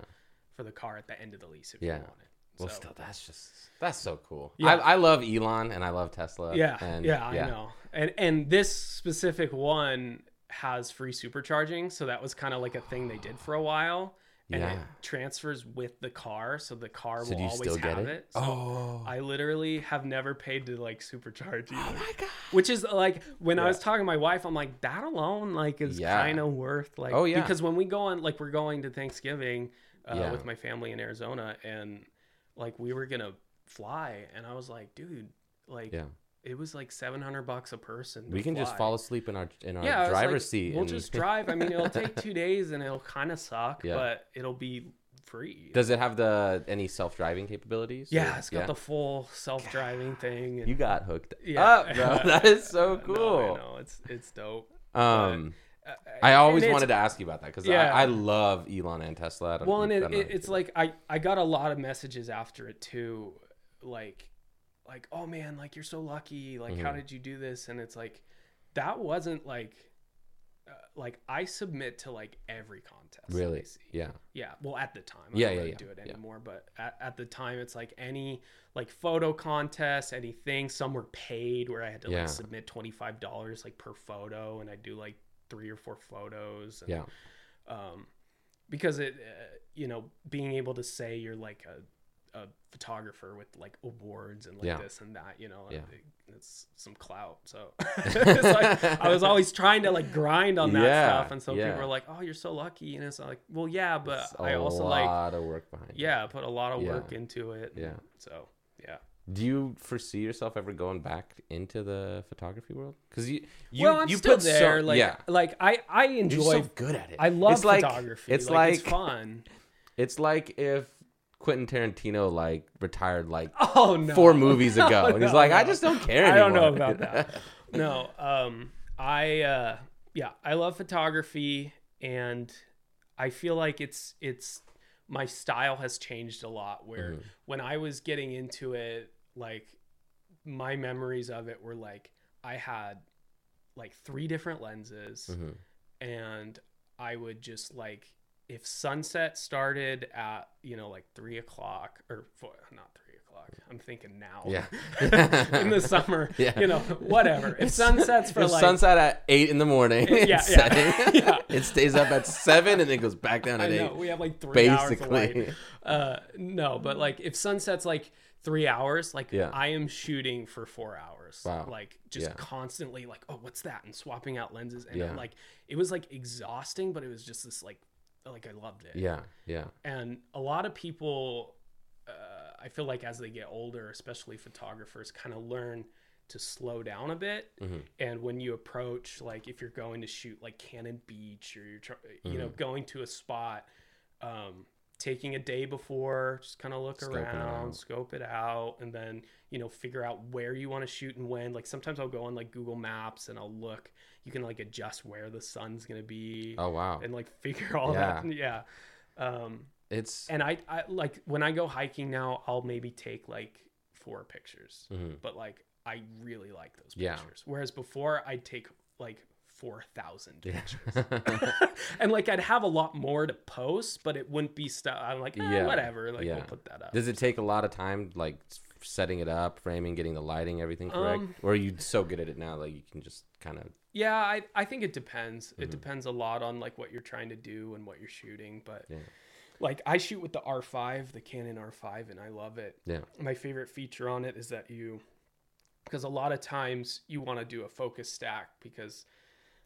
for the car at the end of the lease if Yeah. you want it. Well, So- still, that's just that's so cool. Yeah. I, I love Elon and I love Tesla. yeah, and, yeah, I know. And and this specific one has free supercharging, so that was kind of like a thing they did for a while. And Yeah. it transfers with the car, so the car So will always still get have it? it. So oh. I literally have never paid to like supercharge either. oh my god. Which is like when I was talking to my wife, I'm like, that alone like is Yeah. kind of worth like Oh, yeah. because when we go on like we're going to Thanksgiving uh, Yeah. with my family in Arizona and like we were gonna fly and I was like, dude, like Yeah. It was like seven hundred bucks a person. We can just fall asleep in our in our Yeah, driver's like, seat. We'll and- just [laughs] drive. I mean, it'll take two days and it'll kind of suck, Yeah. but it'll be free. Does it have the any self driving capabilities? yeah, or- it's got the full self-driving thing. And, You got hooked Yeah. up, bro. [laughs] That is so No, cool. I know it's it's dope. Um, Uh, I always wanted to ask you about that because Yeah. I, I love Elon and Tesla. Well, and it, it, it's like I I got a lot of messages after it too, like like oh man, like you're so lucky. Like how Mhm. did you do this? And it's like that wasn't like uh, like I submit to like every contest. really, yeah, Yeah, well, at the time, I Yeah, don't yeah, really yeah, do it yeah. anymore. But at, at the time, it's like any like photo contest, anything. Some were paid where I had to Yeah. like submit twenty five dollars like per photo, and I do like three or four photos. And, yeah, Um, because it, uh, you know, being able to say you're like a, a photographer with like awards and like Yeah. this and that, you know, Yeah. it- it's some clout. So [laughs] like, I was always trying to like grind on that Yeah, stuff, and so yeah. people were like, "Oh, you're so lucky," and it's like, well, yeah, but It's I also like, a lot of work behind. it. yeah, I put a lot of work into it. Yeah. So yeah. Do you foresee yourself ever going back into the photography world? Because you, you, well, I'm you still put there. so, like, yeah, like I, I you're enjoy. so good at it. I love it's like, photography. It's like, like it's fun. [laughs] it's like if Quentin Tarantino like retired like [laughs] Oh no. four movies [laughs] ago, and he's no, like, I just don't care Anymore. I don't know about that. [laughs] no, um, I uh, yeah, I love photography, and I feel like it's it's my style has changed a lot. Where Mhm. when I was getting into it, like my memories of it were like I had like three different lenses, Mhm. and I would just like if sunset started at you know like three o'clock or four, not three o'clock. I'm thinking now. Yeah. [laughs] in the summer. [laughs] Yeah. You know, whatever. If sunsets for If like sunset at eight in the morning, Yeah, [laughs] yeah. Yeah. it stays up at seven and then goes back down I at know eight. we have like three hours of. Basically, Uh, no, but like if sunset's like three hours, like Yeah. I am shooting for four hours. Wow. Like just Yeah. constantly like, oh, what's that? And swapping out lenses. And Yeah. like it was like exhausting, but it was just this like like I loved it. yeah, yeah, and a lot of people uh, i feel like as they get older especially photographers kind of learn to slow down a bit Mhm. and when you approach like if you're going to shoot like cannon beach or you're tr- you know Mhm. going to a spot um, taking a day before just kind of look Scope around scope it out and then you know figure out where you want to shoot and when like sometimes i'll go on like google maps and i'll look you can like adjust where the sun's going to be Oh wow, and like [laughs] figure all Yeah. that yeah um it's and I, I like when I go hiking now, I'll maybe take like four pictures, mhm. but like I really like those Yeah. pictures. Whereas before, I'd take like four thousand Yeah. pictures, [laughs] and like I'd have a lot more to post, but it wouldn't be stuff. I'm like, eh, Yeah. whatever. Like Yeah. we'll put that up. Does it take a lot of time, like setting it up, framing, getting the lighting, everything correct, Um, or are you so good at it now, like you can just kind of yeah, I I think it depends. Mhm. It depends a lot on like what you're trying to do and what you're shooting, but. Yeah. Like I shoot with the R5, the Canon R5, and I love it. Yeah. my favorite feature on it is that you because a lot of times you want to do a focus stack because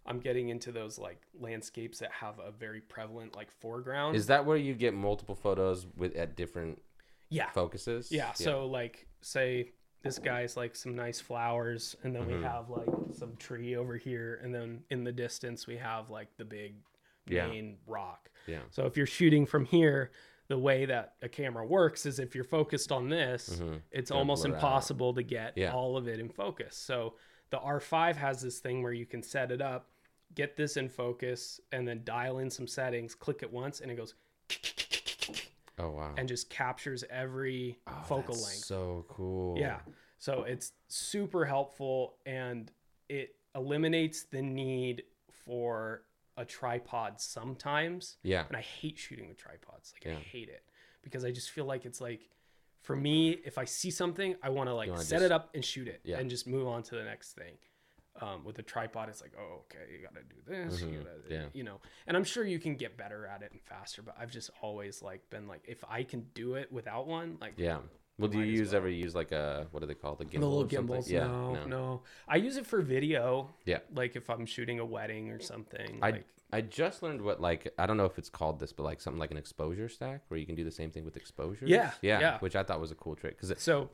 I'm getting into those like landscapes that have a very prevalent like foreground. Is that where you get multiple photos with at different yeah. focuses? Yeah, so like say this guy's like some nice flowers, and then Mm-hmm. we have like some tree over here, and then in the distance we have like the big Yeah. main rock. Yeah. So if you're shooting from here, the way that a camera works is if you're focused on this, it's almost Mm-hmm. blur it out. impossible to get Yeah. all of it in focus. So the R5 has this thing where you can set it up, get this in focus, and then dial in some settings, click it once, and it goes [laughs] Oh wow. and just captures every Oh, focal length. So cool. Yeah. So it's super helpful and it eliminates the need for a tripod sometimes. Yeah. And I hate shooting with tripods. Like Yeah. I hate it because I just feel like it's like for me, if I see something, I want to like set just- it up and shoot it Yeah. and just move on to the next thing. Um, with a tripod, it's like, oh, okay, you got to do this, you, Mhm. gotta, Yeah. you know. And I'm sure you can get better at it and faster, but I've just always like been like, if I can do it without one, like, Yeah. Well, do you use well. ever use like a what do they call the gimbal? the little or something? gimbals. Yeah. no, no, I use it for video. Yeah. Like if I'm shooting a wedding or something. I like, I just learned what like I don't know if it's called this, but like something like an exposure stack where you can do the same thing with exposures. Yeah, Yeah. yeah. Which I thought was a cool trick because so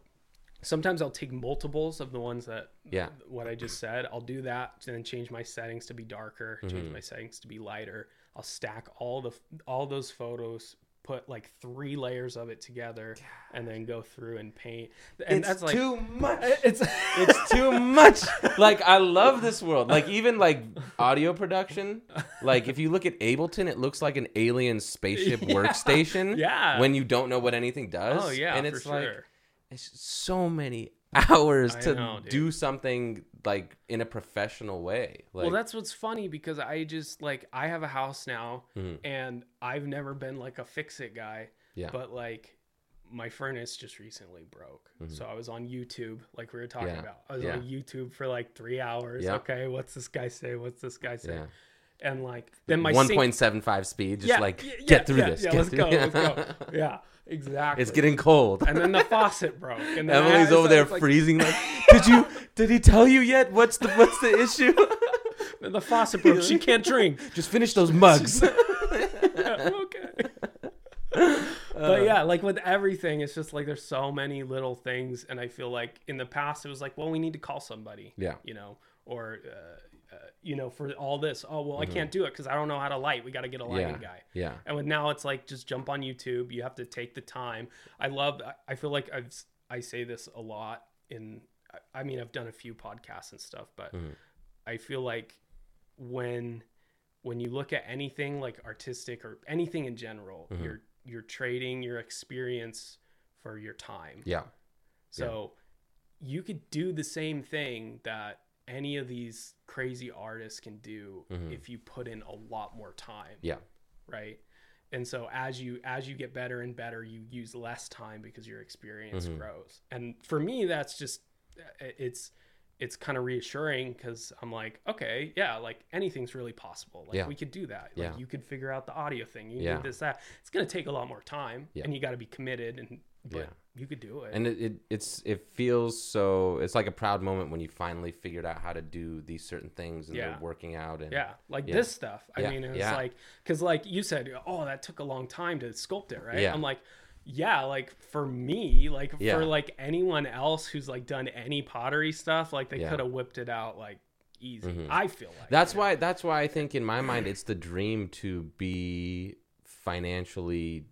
sometimes I'll take multiples of the ones that Yeah. what I just said. I'll do that and then change my settings to be darker, change Mm-hmm. my settings to be lighter. I'll stack all the all those photos, put like three layers of it together, and then go through and paint. And it's that's like too much. [laughs] it's it's too much. [laughs] Like I love this world. Like even like audio production. Like if you look at Ableton, it looks like an alien spaceship [laughs] Yeah. workstation. Yeah. When you don't know what anything does. oh yeah, And for it's like sure. It's so many [laughs] hours to know, do something like in a professional way. Like well, that's what's funny because I just like I have a house now, Mhm. and I've never been like a fix it guy. Yeah. But like, my furnace just recently broke, so I was on YouTube, like we were talking Mm-hmm. Yeah. about. I was Yeah. on YouTube for like three hours. Yeah. Okay, what's this guy say? What's this guy say? And like, then my One sink- point seven five speed. Just Yeah, like yeah, get through yeah, this. Yeah, get let's through- go. Let's go. [laughs] Yeah, exactly. It's getting cold. And then the faucet broke. And then Emily's over there like- freezing. Like, [laughs] did you? Did he tell you yet? What's the What's the issue? [laughs] Then the faucet broke. She can't drink. Just finish those mugs. okay. but yeah, like with everything, it's just like there's so many little things, and I feel like in the past it was like, well, we need to call somebody, Yeah. you know, or uh, uh, you know, for all this, oh well, I Mm-hmm. can't do it because I don't know how to light. We got to get a lighting yeah. guy. Yeah. And with now, it's like just jump on YouTube. You have to take the time. I love. I- I feel like I've I say this a lot in. I- I mean, I've done a few podcasts and stuff, but Mhm. I feel like when when you look at anything like artistic or anything in general, Mhm. you're you're trading your experience for your time. Yeah. So you could do the same thing that any of these crazy artists can do Mhm. if you put in a lot more time Yeah. right and so as you as you get better and better you use less time because your experience Mhm. grows and for me that's just it's it's kind of reassuring because i'm like okay yeah like anything's really possible like Yeah. we could do that like Yeah. you could figure out the audio thing you Yeah. need this that it's going to take a lot more time Yeah. and you got to be committed and but Yeah. you could do it And it, it it's it feels so it's like a proud moment when you finally figured out how to do these certain things and Yeah. they're working out and Yeah, like Yeah. this stuff. I Yeah, mean, it's yeah. like because like you said, oh, that took a long time to sculpt it, right? Yeah. I'm like, yeah, like for me, like for like anyone else who's like done any pottery stuff, like they could have whipped it out like easy. Mhm. I feel like That's know? why that's why I think in my mind it's the dream to be financially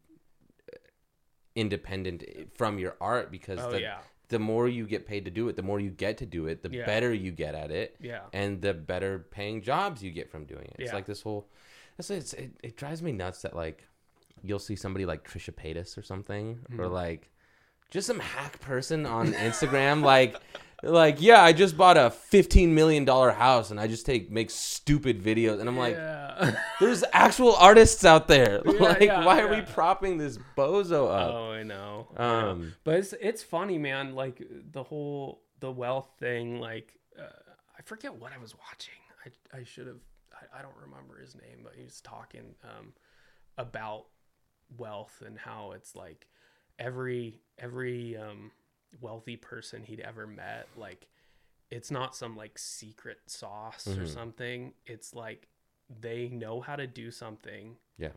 independent from your art because Oh the, yeah, the more you get paid to do it, the more you get to do it, the Yeah. better you get at it. yeah, and the better paying jobs you get from doing it. It's like this whole. It's, it's it, it drives me nuts that like you'll see somebody like Trisha Paytas or something, or Mm-hmm. like just some hack person on Instagram, [laughs] like. Like yeah, I just bought a fifteen million dollar house and I just take make stupid videos and I'm like, yeah. [laughs] there's actual artists out there. Yeah, [laughs] like, yeah, why are we yeah. propping this bozo up? oh, I know. I know. Um, but it's it's funny, man. Like the whole the wealth thing. Like uh, I forget what I was watching. I I should have. I, I don't remember his name, but he was talking um, about wealth and how it's like every every um, wealthy person he'd ever met. Like it's not some like secret sauce or Mhm. something. It's like they know how to do something. Yeah.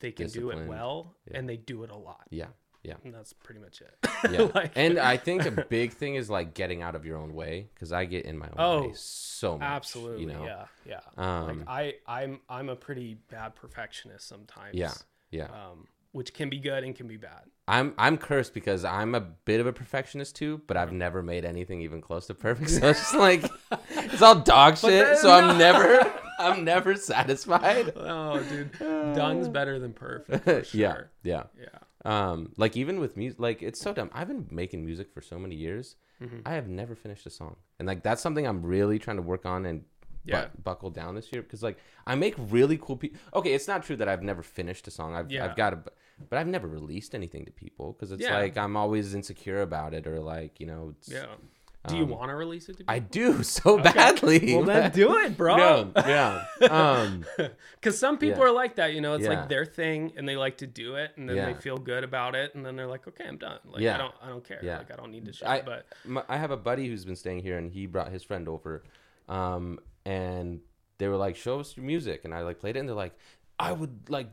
They can do it well, Yeah. and they do it a lot yeah, Yeah. And that's pretty much it. [laughs] Yeah. [laughs] Like- and I think a big thing is like getting out of your own way because I get in my own Oh, way so much. Absolutely. You know. Yeah. Yeah. Um, like I, I'm, I'm a pretty bad perfectionist sometimes. Yeah. Yeah. Um, which can be good and can be bad. I'm I'm cursed because I'm a bit of a perfectionist too, but I've never made anything even close to perfect. [laughs] So it's just like it's all dog shit. So I'm [laughs] never I'm never satisfied. [laughs] Oh, dude, done's better than perfect. For sure. Yeah. Yeah. Yeah. Um, like even with music, like it's so dumb. I've been making music for so many years. Mm-hmm. I have never finished a song, and like that's something I'm really trying to work on and Yeah. bu- buckle down this year because like I make really cool people. Okay, it's not true that I've never finished a song. I've Yeah. I've got a, but I've never released anything to people because it's Yeah. like I'm always insecure about it or like you know. It's, Yeah. Do you Um, want to release it to I do [laughs] so badly. well, then [laughs] do it, bro. No, yeah. [laughs] Um, Because some people Yeah. are like that, you know. It's Yeah. like their thing, and they like to do it, and then they feel good about it, and then they're like, "Okay, I'm done. Like, Yeah. I don't, I don't care. Yeah. Like, I don't need to show." I- but my, I have a buddy who's been staying here, and he brought his friend over, um, and they were like, "Show us your music," and I like played it, and they're like, "I would like,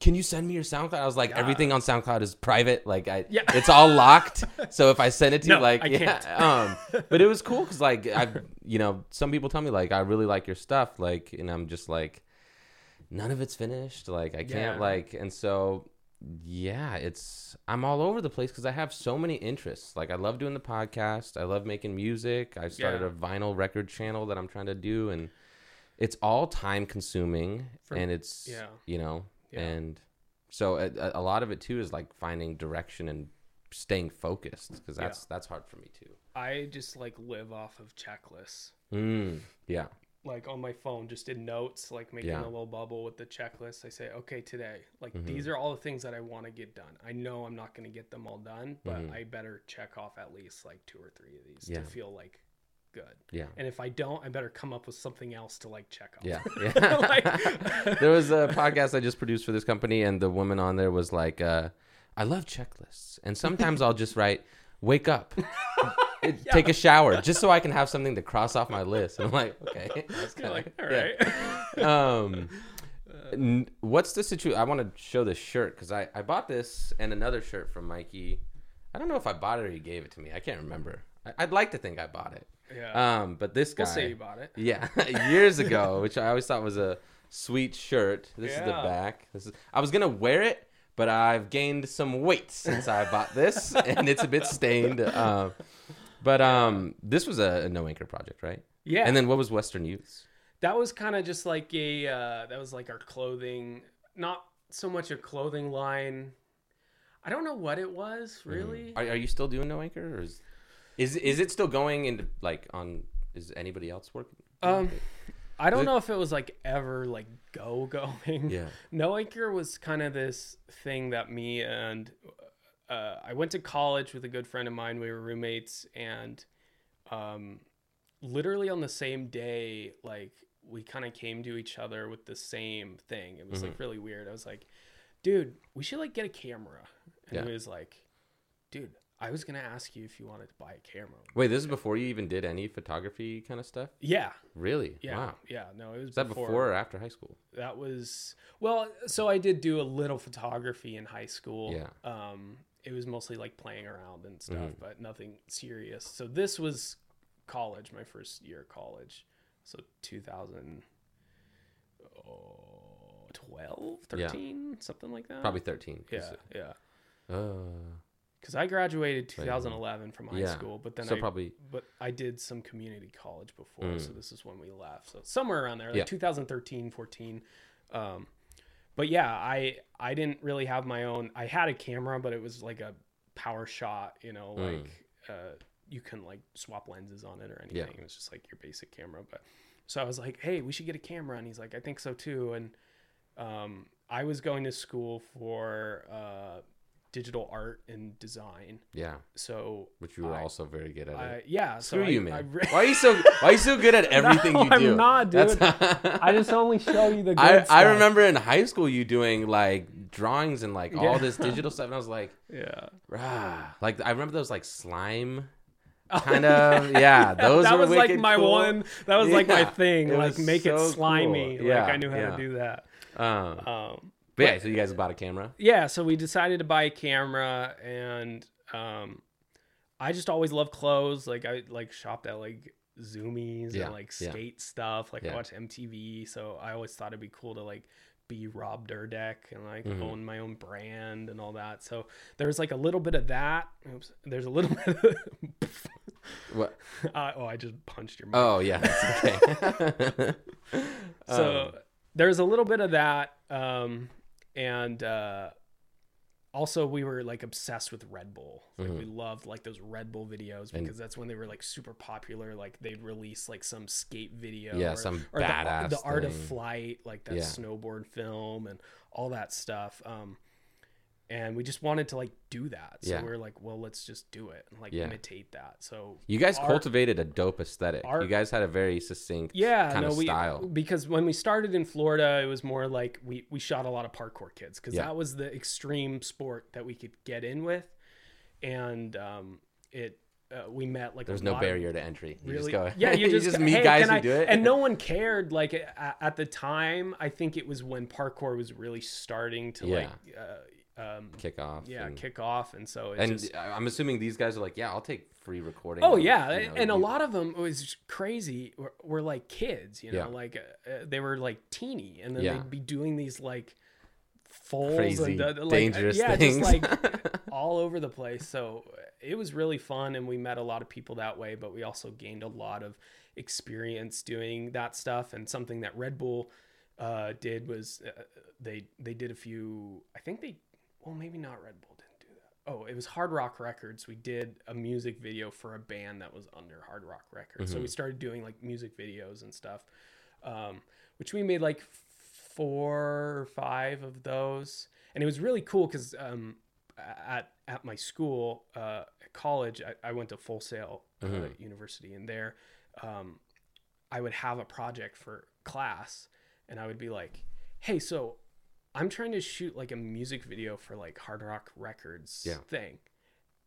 can you send me your SoundCloud?" I was like, Yeah. "Everything on SoundCloud is private, like I, Yeah. it's all locked. [laughs] so if I send it to you, like, I yeah, can't. [laughs] um, but it was cool because like I, [laughs] you know, some people tell me like I really like your stuff, like, and I'm just like, none of it's finished, like I can't Yeah. like, and so yeah, it's I'm all over the place because I have so many interests. Like I love doing the podcast. I love making music. I started Yeah. a vinyl record channel that I'm trying to do, and it's all time consuming, For- and it's yeah. you know, Yeah. and so a, a- lot of it too is like finding direction and staying focused because Yeah. that's that's hard for me too. I just like live off of checklists, Mm, yeah, like on my phone, just in notes, like making Yeah. a little bubble with the checklist. I say, "Okay, today, like Mm-hmm. these are all the things that I want to get done. I know I'm not going to get them all done, but Mhm. I better check off at least like two or three of these Yeah. to feel like good. yeah, And if I don't, I better come up with something else to like check off. yeah, [laughs] yeah. Like- [laughs] there was a podcast I just produced for this company, and the woman on there was like, uh, "I love checklists, and sometimes I'll just write." Wake up, [laughs] [laughs] It- take a shower, just so I can have something to cross off my list. And I'm like, okay, [laughs] that's kind like, of all right. [laughs] um n- what's the situation i want to show this shirt because I, I bought this and another shirt from mikey i don't know if i bought it or he gave it to me. I can't remember. I, i'd like to think i bought it. Yeah. um but this guy we'll say you bought it. yeah years ago which i always thought was a sweet shirt. This is the back. This is i was gonna wear it but i've gained some weight since i bought this and it's a bit stained um but um this was a, a no anchor project right Yeah. and then what was western youths that was kind of just like a uh, that was like our clothing not so much a clothing line i don't know what it was really Are, are you still doing no anchor, or is is is it still going into like on? Is anybody else working? Um, i don't it- know if it was like ever like go going Yeah. [laughs] no anchor was kind of this thing that me and uh, i went to college with a good friend of mine we were roommates and um, literally on the same day like we kind of came to each other with the same thing it was Mm-hmm. like really weird i was like dude we should like get a camera and Yeah. he was like dude i was gonna ask you if you wanted to buy a camera Wait, this is before you even did any photography kind of stuff. yeah Really? yeah Wow. yeah no it was Is that before, or after high school? that was well so i did do a little photography in high school Yeah. um it was mostly like playing around and stuff Mhm. but nothing serious so this was college my first year of college so 2000 oh, 12 Yeah. 13 something like that Probably thirteen. 'cause yeah it- yeah Uh, because i graduated 2011 from high Yeah. school but then so I, probably. but I did some community college before, Mm. so this is when we left. So somewhere around there, like Yeah. 2013, 14. Um, but yeah, I I didn't really have my own. I had a camera, but it was like a power shot, you know, Mm. like uh, you couldn't like swap lenses on it or anything. Yeah. It was just like your basic camera. But so I was like, hey, we should get a camera, and he's like, I think so too. And um, I was going to school for uh, digital art and design, Yeah, so which you were I- also very good at. I, it. yeah. Screw so I- you, I man. re- why are you so Why are you so good at [laughs] everything No, you do? I'm not, dude. [laughs] I just only show you the good I, stuff. I remember in high school you doing like drawings and like all this digital stuff, and I was like, [laughs] Yeah. rah. like I remember those like slime kind of yeah. Those that were was like my cool. one. That was like my thing. it Like was make it slimy. cool. Like Yeah, I knew how yeah. to do that. Um, Um, But yeah, so you guys bought a camera. yeah, so we decided to buy a camera, and um, I just always loved clothes. Like I like shopped at like Zumiez Yeah, and like yeah. skate stuff. Like Yeah. I watch MTV, so I always thought it'd be cool to like be Rob Dyrdek and like Mhm. own my own brand and all that. So there's like a little bit of that. Oops, there's a little [laughs] bit. Of, What? [laughs] uh, oh, I just punched your. mic. Oh yeah, that's okay. [laughs] so Um, there's a little bit of that um and uh also we were like obsessed with red bull like we loved like those red bull videos Mm-hmm. And- because that's when they were like super popular like they'd release like some skate video Yeah, or, some or the- badass the, art of flight like that Yeah. snowboard film and all that stuff um and we just wanted to like do that so Yeah. we are like well let's just do it and like Yeah. imitate that so you guys art- cultivated a dope aesthetic. art- you guys had a very succinct yeah kind no of we style. because when we started in florida it was more like we we shot a lot of parkour kids because Yeah. that was the extreme sport that we could get in with and um it uh, we met like There's a no lot of- barrier to entry. You really [laughs] just go. yeah you just, meet hey, guys who I- do it, and no [laughs] one cared like at, at the time i think it was when parkour was really starting to like uh, um kick off. yeah and, kick off and so and just I'm assuming these guys are like, yeah, I'll take free recording. Oh yeah, you know, and a lot of them was crazy. Were, were like kids, you know, Yeah. like uh, uh, they were like teeny, and then Yeah. they'd be doing these like folds Crazy, and uh, like, dangerous yeah, things. just like [laughs] all over the place. So uh, it was really fun, and we met a lot of people that way. But we also gained a lot of experience doing that stuff. And something that Red Bull uh, did was uh, they they did a few. I think they well maybe not Red Bull didn't do that. Oh, it was Hard Rock Records. We did a music video for a band that was under Hard Rock Records. So we started doing like music videos and stuff, um, which we made like four or five of those, and it was really cool because um, at at my school, uh, at college, I, I went to Full Sail uh, Mhm. University, and there, um, I would have a project for class, and I would be like, "Hey, so I'm trying to shoot like a music video for like Hard Rock Records Yeah. thing,"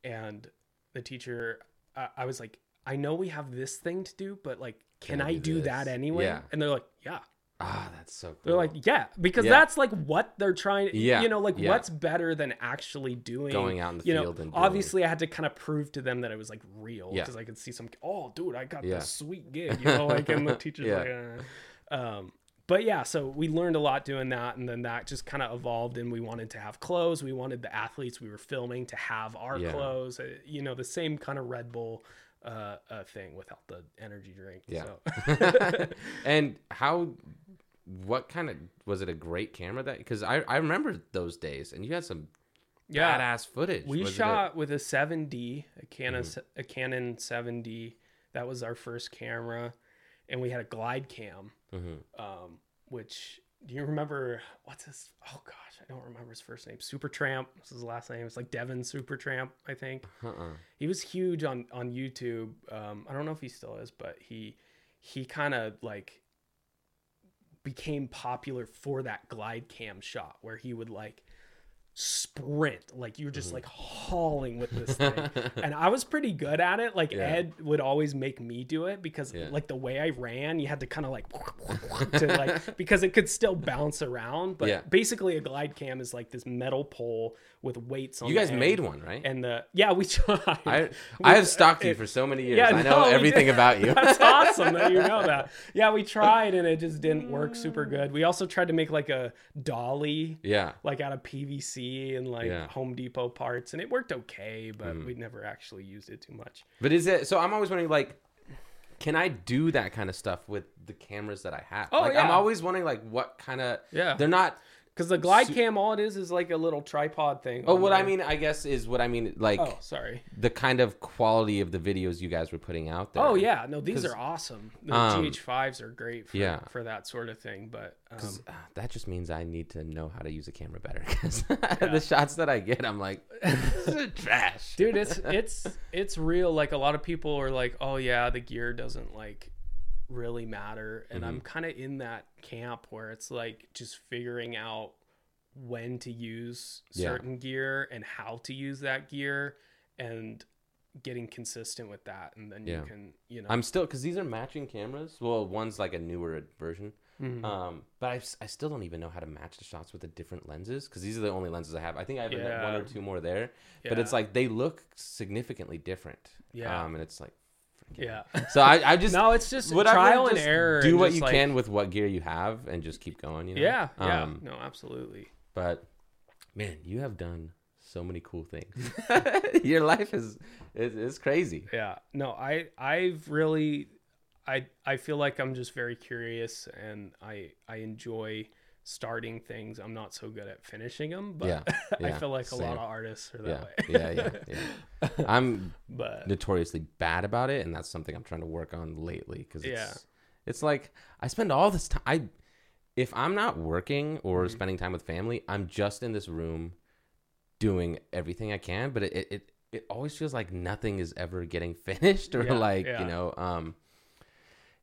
and the teacher, I, I was like, "I know we have this thing to do, but like, can Can I do do this?" that anyway?" Yeah. And they're like, "Yeah." ah, that's so. Cool. They're like, yeah, because Yeah. that's like what they're trying. Yeah, you know, like yeah. what's better than actually doing Going out in the you know, field and doing- obviously, I had to kind of prove to them that it was like real Yeah. because I could see some. Oh, dude, I got Yeah. this sweet gig. You [laughs] know, like and the teachers Yeah. like, uh, um, but yeah, so we learned a lot doing that, and then that just kind of evolved, and we wanted to have clothes. We wanted the athletes we were filming to have our Yeah. clothes. uh, You know, the same kind of Red Bull uh, uh, thing without the energy drink. Yeah. So. [laughs] [laughs] and how? What kind of was it? A great camera that because I I remember those days and you had some yeah. badass footage. We Was it a- shot with a 7D, a Canon, Mm-hmm. a Canon 7D. That was our first camera, and we had a glide cam. Mhm. Um, which do you remember? What's his? Oh gosh, I don't remember his first name. Supertramp. What's his last name? It's like Devin Supertramp, I think. Uh-uh. He was huge on on YouTube. Um, I don't know if he still is, but he he kind of like became popular for that glide cam shot where he would like sprint like you're Mm-hmm. just like hauling with this thing [laughs] and i was pretty good at it like Yeah. ed would always make me do it because Yeah. like the way i ran you had to kind of like [laughs] to like because it could still bounce around but Yeah. basically a glide cam is like this metal pole with weights on it. You guys made one, right? and the yeah we [laughs] tried I We- I have stalked you for so many years. yeah, I know no, everything about you. That's awesome that you know that. Yeah, we tried and it just didn't work super good. We also tried to make like a dolly, yeah. like out of PVC and like Yeah. Home Depot parts, and it worked okay, but Mm. we never actually used it too much. But is it so? I'm always wondering, like, can I do that kind of stuff with the cameras that I have? Oh, like, I'm always wondering, like, what kind of? Yeah. They're not. Because the glide Su- cam, all it is is like a little tripod thing. Oh, what I mean, I guess, is what I mean, like Oh, sorry. the kind of quality of the videos you guys were putting out there. Oh yeah, no, these are awesome. The um, GH5s are great for, yeah. for that sort of thing. But um, uh, that just means I need to know how to use a camera better. Because [laughs] the shots that I get, I'm like, [laughs] trash. dude it's it's it's real like a lot of people are like oh yeah the gear doesn't like really matter and i'm Mm-hmm. kind of in that camp where it's like just figuring out when to use Yeah. certain gear and how to use that gear and getting consistent with that and then Yeah. you can you know I'm still because these are matching cameras. Well, one's like a newer version. Mhm. Um, but I, I still don't even know how to match the shots with the different lenses because these are the only lenses I have. I think I have like, one or two more there, but it's like they look significantly different. Yeah. Um, and it's like, yeah. So I, I just [laughs] no, it's just would trial and error. Do and what you like- can with what gear you have and just keep going. You know. Yeah, yeah. Um, no, absolutely. But man, you have done so many cool things. [laughs] [laughs] Your life is is, is crazy. Yeah. No, I I've really I I feel like I'm just very curious and I I enjoy starting things. I'm not so good at finishing them, but Yeah, [laughs] I feel like a lot of artists are Yeah, that way. yeah, yeah, yeah. [laughs] I'm But notoriously bad about it, and that's something I'm trying to work on lately because it's Yeah. it's like I spend all this time. I if I'm not working or Mm-hmm. spending time with family, I'm just in this room doing everything I can, but it it it always feels like nothing is ever getting [laughs] finished or Yeah, like yeah. you know um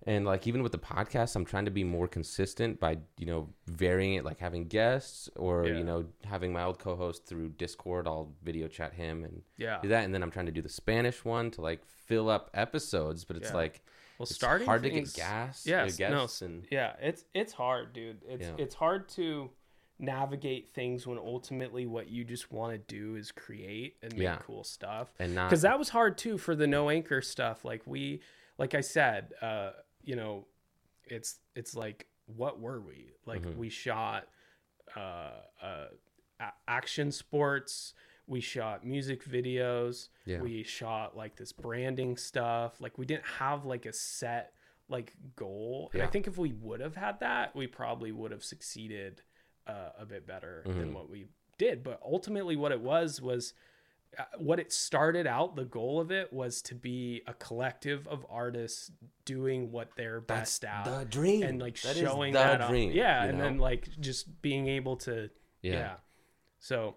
and like even with the podcast i'm trying to be more consistent by you know varying it like having guests or Yeah. you know having my old co-host through discord i'll video chat him and yeah. do that and then i'm trying to do the spanish one to like fill up episodes but it's Yeah. like Well, it's starting hard things, to get gas yeah no, and Yeah, it's it's hard, dude. It's Yeah. it's hard to navigate things when ultimately what you just want to do is create and make Yeah. cool stuff. and not because that was hard too for the no anchor stuff like we like i said uh you know it's it's like what were we like Mhm. we shot uh uh a- action sports we shot music videos Yeah. we shot like this branding stuff like we didn't have like a set like goal and i think if we would have had that we probably would have succeeded uh, a bit better than Mhm. what we did but ultimately what it was was what it started out the goal of it was to be a collective of artists doing what they're that's best at the dream and like That showing that dream yeah and know? then like just being able to yeah. yeah so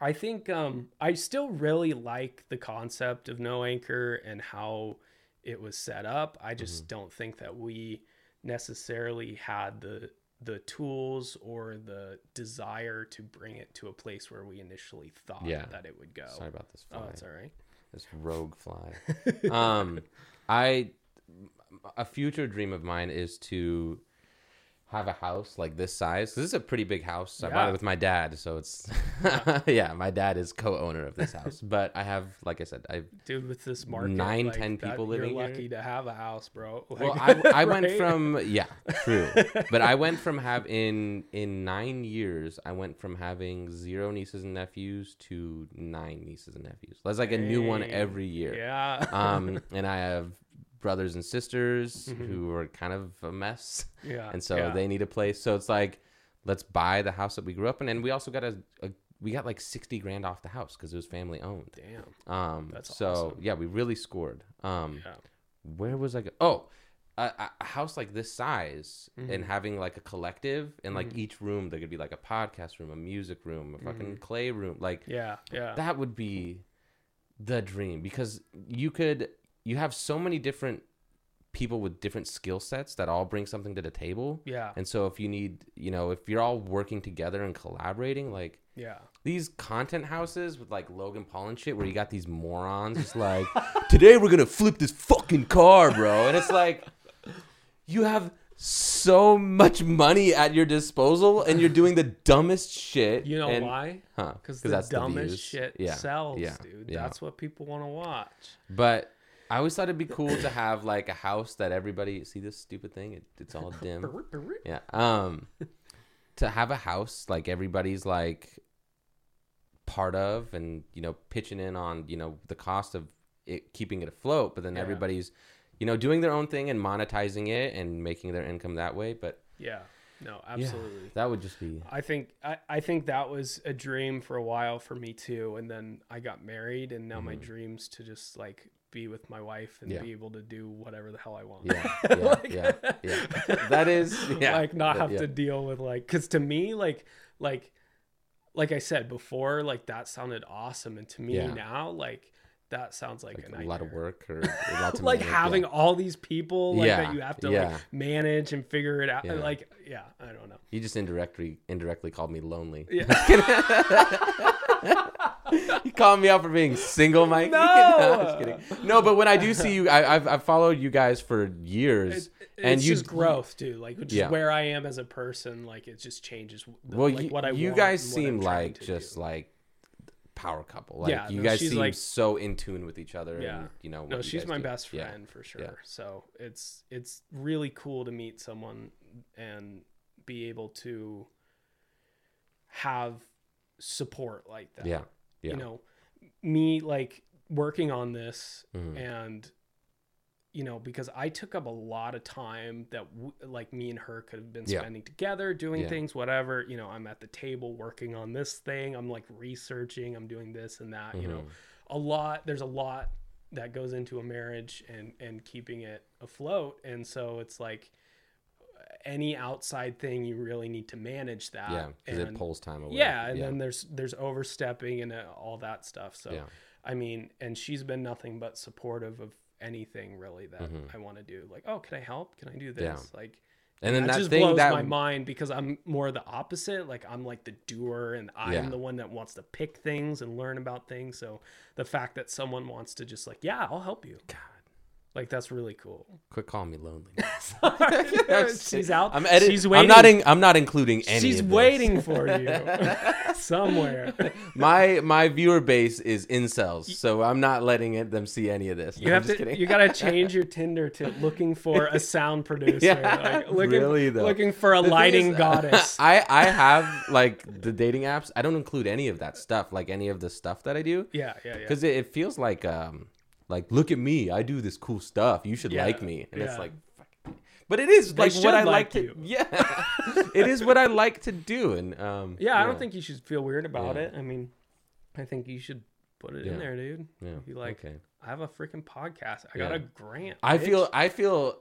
i think um i still really like the concept of no anchor and how it was set up i just Mm-hmm. don't think that we necessarily had the the tools or the desire to bring it to a place where we initially thought Yeah. that it would go sorry about this fly. oh that's all right this rogue fly [laughs] um i a future dream of mine is to have a house like this size. this is a pretty big house. I bought it with my dad so it's [laughs] [laughs] yeah. My dad is co-owner of this house. But i have like i said i dude with this market Nine, like, 10 that- people living you're here? lucky to have a house bro. [laughs] Well Like, I, I went from yeah true. But i went from have in in nine years i went from having zero nieces and nephews to nine nieces and nephews. That's like a new one every year. Yeah. Um, and I have brothers and sisters Mhm. who are kind of a mess, [laughs] yeah and so yeah. they need a place. So it's like, let's buy the house that we grew up in, and we also got a, a we got like sixty grand off the house because it was family owned. damn Um, That's so awesome. yeah, we really scored. Um, yeah where was I? Go- oh. A, a- house like this size Mhm. and having like a collective and like Mhm. each room there could be like a podcast room a music room a fucking Mhm. clay room like yeah yeah that would be the dream because you could you have so many different people with different skill sets that all bring something to the table. Yeah. And so if you need you know if you're all working together and collaborating like yeah. these content houses with like Logan Paul and shit where you got these morons just like [laughs] today we're gonna flip this fucking car bro. And it's like you have so much money at your disposal and you're doing the dumbest shit you know and, why? Huh Because the dumbest views. shit yeah. sells yeah, dude. Yeah. that's what people want to watch. But I always thought it'd be cool to have like a house that everybody see this stupid thing. It, it's all [laughs] dim. Yeah. Um, to have a house like everybody's like part of, and you know, pitching in on you know the cost of it keeping it afloat, but then Yeah. everybody's you know doing their own thing and monetizing it and making their income that way. But yeah no absolutely that would just be I think I, I think that was a dream for a while for me too. And then I got married and now my Mhm. dreams to just like be with my wife and Yeah. be able to do whatever the hell I want. yeah, [laughs] yeah, Like- yeah, yeah. That is [laughs] yeah, like not have to deal with like because to me like like like I said before like that sounded awesome and to me now like that sounds like, Like a, a lot of work or [laughs] lots of like manage- having yeah. all these people like Yeah, that you have to yeah. like manage and figure it out. Like, yeah, I don't know. You just indirectly indirectly called me lonely. Yeah. [laughs] you [laughs] called me out for being single, Mike. No! I'm just kidding. No, but when I do see you, I, I've I've followed you guys for years, It's and you just growth, dude. Like just Yeah. where I am as a person, like it just changes. Well, like you, what I you guys seem like just do. like power couple. Like Yeah, you no, guys seem like- so in tune with each other. Yeah. and, you know. no, she's my do. best Yeah. friend for sure. Yeah. So it's it's really cool to meet someone and be able to have support like that. Yeah. Yeah. You know, me like working on this Mhm. and you know because i took up a lot of time that w- like me and her could have been Yeah. spending together doing Yeah. things whatever you know i'm at the table working on this thing i'm like researching i'm doing this and that you know Mhm. a lot there's a lot that goes into a marriage and and keeping it afloat and so it's like any outside thing you really need to manage that Yeah, because it pulls time away. yeah and then there's there's overstepping and uh, all that stuff so yeah. i mean and she's been nothing but supportive of anything really that Mhm. i want to do like oh can i help can i do this Yeah. like And then that, that, just blows that my mind because i'm more the opposite like i'm like the doer and i'm Yeah. the one that wants to pick things and learn about things so the fact that someone wants to just like yeah i'll help you God, like that's really cool quit calling me lonely. [laughs] [laughs] she's out I'm editing. she's waiting I'm not. In, I'm not including any. she's waiting for [laughs] you somewhere my my viewer base is incels, so I'm not letting it, them see any of this. You I'm have just to. kidding. You gotta change your Tinder to looking for a sound producer. Yeah, like, looking, really, though. Looking for a The lighting is, goddess. I I have like the dating apps. I don't include any of that stuff, like any of the stuff that I do, yeah, yeah, yeah. because it, it feels like um like look at me, I do this cool stuff. You should Yeah, like me, and it's like. But it is They like what I like like to. [laughs] Yeah, [laughs] it is what I like to do, and um. Yeah, I don't think you should feel weird about Yeah. it. I mean, I think you should put it Yeah. in there, dude. Yeah. Be like, okay. I have a freaking podcast. I got a grant. I bitch." feel I feel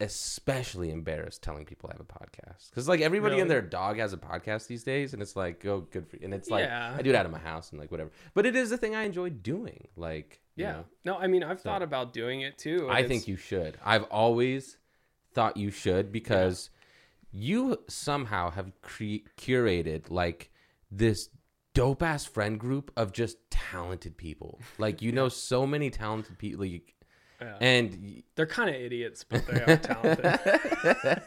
especially embarrassed telling people I have a podcast because like everybody Really? and their dog has a podcast these days, and it's like oh good for you, and it's like Yeah. I do it out of my house and like whatever. But it is the thing I enjoy doing. Like you Yeah. know, No, I mean, I've So- thought about doing it too. I and think you should. I've always thought you should because you somehow have cre- curated like this dope ass friend group of just talented people. Like you know so many talented people, like, Yeah. and they're kind of idiots, but they are talented.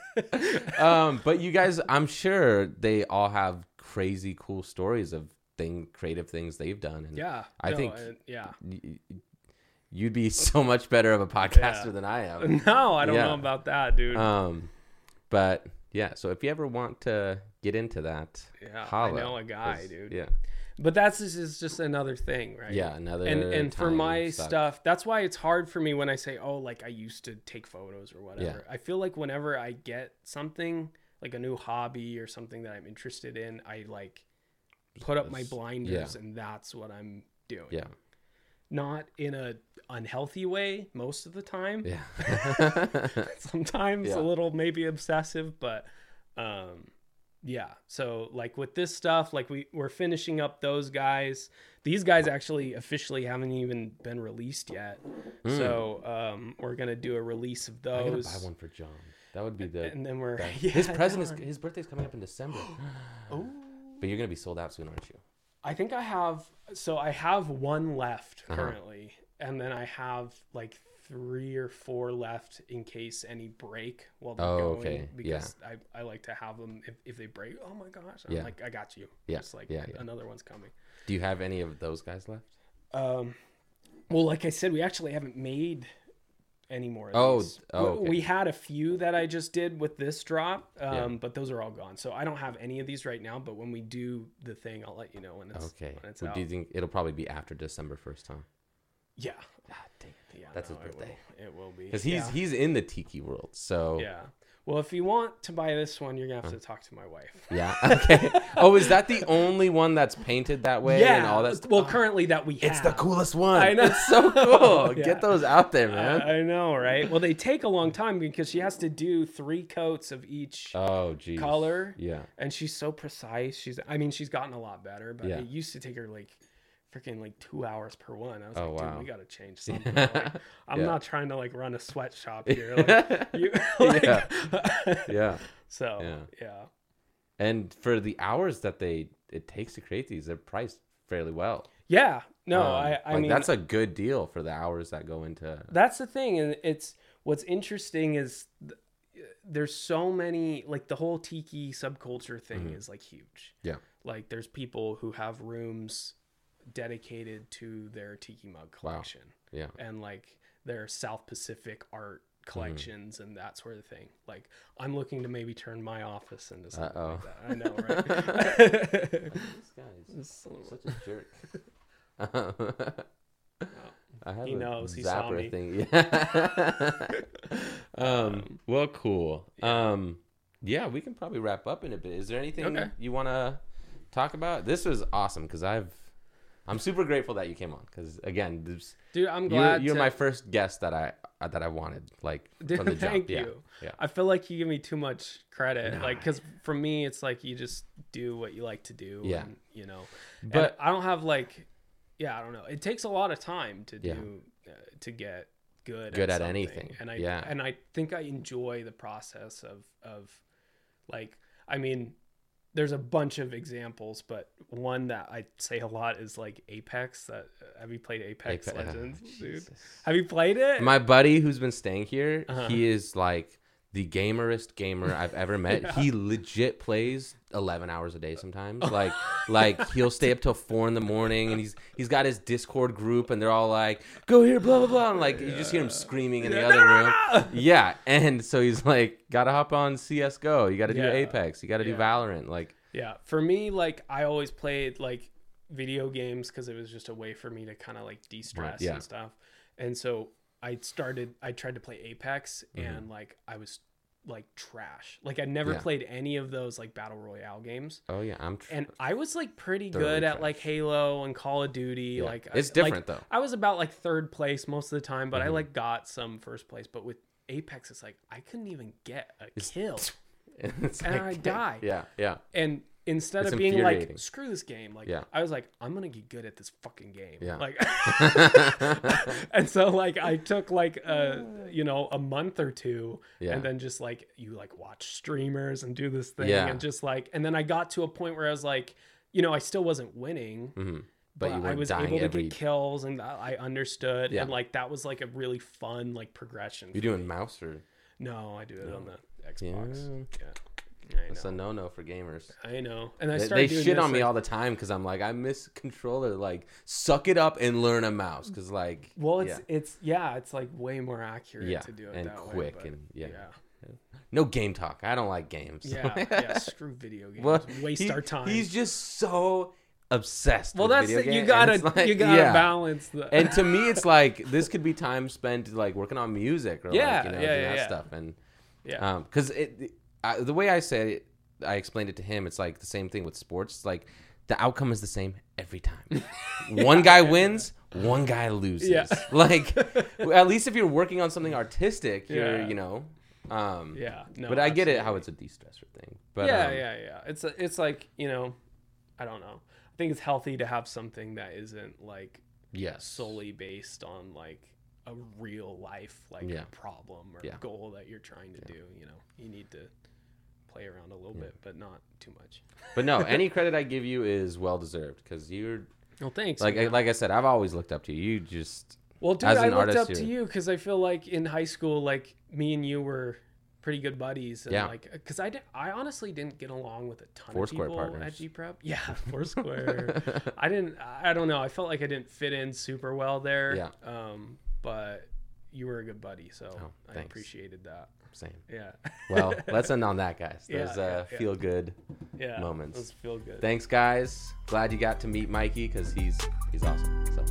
[laughs] um, but you guys, I'm sure they all have crazy cool stories of thing creative things they've done. And yeah. I no, think- yeah. y- you'd be [laughs] so much better of a podcaster Yeah. than I am. [laughs] No, I don't Yeah. know about that, dude. Um, but yeah, so if you ever want to get into that, yeah, holla, I know a guy, dude. Yeah, But that's just, is just another thing, right? yeah, another and and for my sucked. stuff that's why it's hard for me when i say oh like i used to take photos or whatever Yeah. i feel like whenever i get something like a new hobby or something that i'm interested in i like put up my blinders and that's what i'm doing Yeah, not in a unhealthy way most of the time yeah, [laughs] [laughs] sometimes Yeah. a little maybe obsessive but um yeah so like with this stuff like we we're finishing up those guys these guys actually officially haven't even been released yet so um we're gonna do a release of those. I gotta buy one for John. That would be the. and then we're [laughs] yeah, his present is his birthday's coming up in December. Ooh. [gasps] But you're gonna be sold out soon, aren't you? i think i have so i have one left Uh-huh. currently and then i have like three or four left in case any break while they're Oh, going okay. Yeah. because I, I like to have them if, if they break oh my gosh i'm Yeah. like i got you Yeah. Just like Yeah, yeah. another one's coming Do you have any of those guys left? um well like i said we actually haven't made any more of Oh, these. oh, We- okay. we had a few that i just did with this drop um Yeah. but those are all gone so i don't have any of these right now but when we do the thing i'll let you know when it's Okay. when it's Well, do you think it'll probably be after December first, huh? yeah God dang. yeah That's no, his birthday. it will, it will be Because he's yeah. he's in the tiki world, so Yeah. Well, if you want to buy this one, you're gonna have to talk to my wife. yeah. [laughs] Okay. oh, is that the only one that's painted that way and all that? Well, Oh, currently that we have. it's the coolest one. I know. It's so [laughs] cool. Yeah. Get those out there, man. I, I know, right? Well, they take a long time because she has to do three coats of each oh, geez. color, Yeah. and she's so precise. She's, I mean, she's gotten a lot better, but Yeah. it used to take her like freaking like two hours per one. I was Oh, like, dude, we got to change [laughs] something. Like, I'm Yeah. not trying to like run a sweatshop [laughs] here. Like, you, [laughs] like, yeah. So Yeah. yeah. And for the hours that they it takes to create these, they're priced fairly well. Yeah. No, Um, I, I like, mean, that's a good deal for the hours that go into. that's the thing and it's what's interesting is th- there's so many like the whole tiki subculture thing is like huge Mm-hmm. Yeah. like there's people who have rooms dedicated to their tiki mug Wow. collection Yeah. and like their south pacific art Mm-hmm. collections and that sort of thing like i'm looking to maybe turn my office into something Uh-oh. like that i know [laughs] right This guy's [laughs] such a jerk. [laughs] I have He a knows, he saw me. thing. Yeah. um, well, cool. Um, yeah, we can probably wrap up in a bit. Is there anything Okay. you want to talk about? This was awesome because I've, I'm super grateful that you came on because again, this, dude i'm you're, glad you're to- my first guest that I uh, that I wanted like Dude, from the jump. [laughs] thank Yeah. you. Yeah. I feel like you give me too much credit. Nah. Like, because for me, it's like you just do what you like to do. Yeah. And, you know, But- but I don't have like, yeah, I don't know. It takes a lot of time to Yeah. do, uh, to get good, Good at something. anything. And I, Yeah. and I think I enjoy the process of, of like, I mean, there's a bunch of examples, but one that I say a lot is like Apex. That have you played Apex, Ape- Legends, dude? Jesus. Have you played it? My buddy who's been staying here, Uh-huh. he is like the gamerest gamer I've ever met. [laughs] Yeah. He legit plays 11 hours a day sometimes. [laughs] Like like he'll stay up till 4 in the morning and he's he's got his Discord group and they're all like, "Go here, blah blah blah." And like you just hear him screaming in the Yeah. other room. [laughs] Yeah, and so he's like, "Got to hop on CS:GO. You got to do Apex. You got to do Valorant." Like Yeah, for me, like I always played like video games because it was just a way for me to kind of like de-stress yeah. and stuff. And so I started. I tried to play Apex, Mm-hmm. and like I was like trash. Like I never Yeah. played any of those like battle royale games. Oh yeah, I'm tr- And I was like pretty good at like Halo and Call of Duty. Yeah. Like It's I- like, different, though. I was about like third place most of the time, but I Mhm. like got some first place. But with Apex, it's like I couldn't even get a kill. [laughs] it's And I die. [laughs] Yeah, yeah. and instead It's of being like screw this game like Yeah. i was like i'm gonna get good at this fucking game Yeah. like [laughs] and so like i took like a you know a month or two Yeah. and then just like you like watch streamers and do this thing Yeah. and just like and then i got to a point where i was like you know i still wasn't winning hmm but, But, I was able to every. get kills and I understood Yeah. and like that was like a really fun like progression. You doing mouse or? No, I do it on the. Xbox. Yeah, It's a no-no for gamers. I know. And I They, started they doing shit this, on me like- all the time because I'm like, I miss controller. Like, suck it up and learn a mouse. Because like, Well, it's yeah. it's yeah, it's like way more accurate Yeah, to do it and that quick but and- yeah. no game talk. I don't like games. yeah, yeah. [laughs] Screw video games. Well, Waste he- our time. He's just so obsessed. well, with that's video it. you game, and gotta it's [laughs] like- you gotta yeah. balance the. and to me, it's [laughs] like this could be time spent like working on music or Yeah, like you know yeah, doing yeah, that yeah. stuff. And yeah, um, because it, I, the way I say it, I explained it to him. It's like the same thing with sports. It's like the outcome is the same every time. [laughs] one guy wins, one guy loses. Yeah. [laughs] Like at least if you're working on something artistic, you're Yeah. you know. Um, yeah. No, but I get it how it's a de-stressor thing. But yeah, um, yeah, yeah. It's a, it's like you know, I don't know. I think it's healthy to have something that isn't like yes, solely based on like a real life like Yeah. problem or Yeah. goal that you're trying to do. You know, you need to play around a little bit, but not too much. But no, [laughs] any credit I give you is well deserved because you're Well, thanks. like man. like I said, I've always looked up to you. You just Well, dude, As I looked artist, up to you're- you because I feel like in high school, like me and you were pretty good buddies. And Yeah. Like, because I did, I honestly didn't get along with a ton Foursquare of people partners. at G Prep. [laughs] Yeah, [laughs] Foursquare. I didn't. I don't know. I felt like I didn't fit in super well there. Yeah. Um, but you were a good buddy, so Oh, I appreciated that. same. Yeah. Well, [laughs] let's end on that, guys. Those yeah, uh, yeah. feel good. yeah. moments. Those feel good. Thanks, guys. Glad you got to meet Mikey because he's he's awesome. So.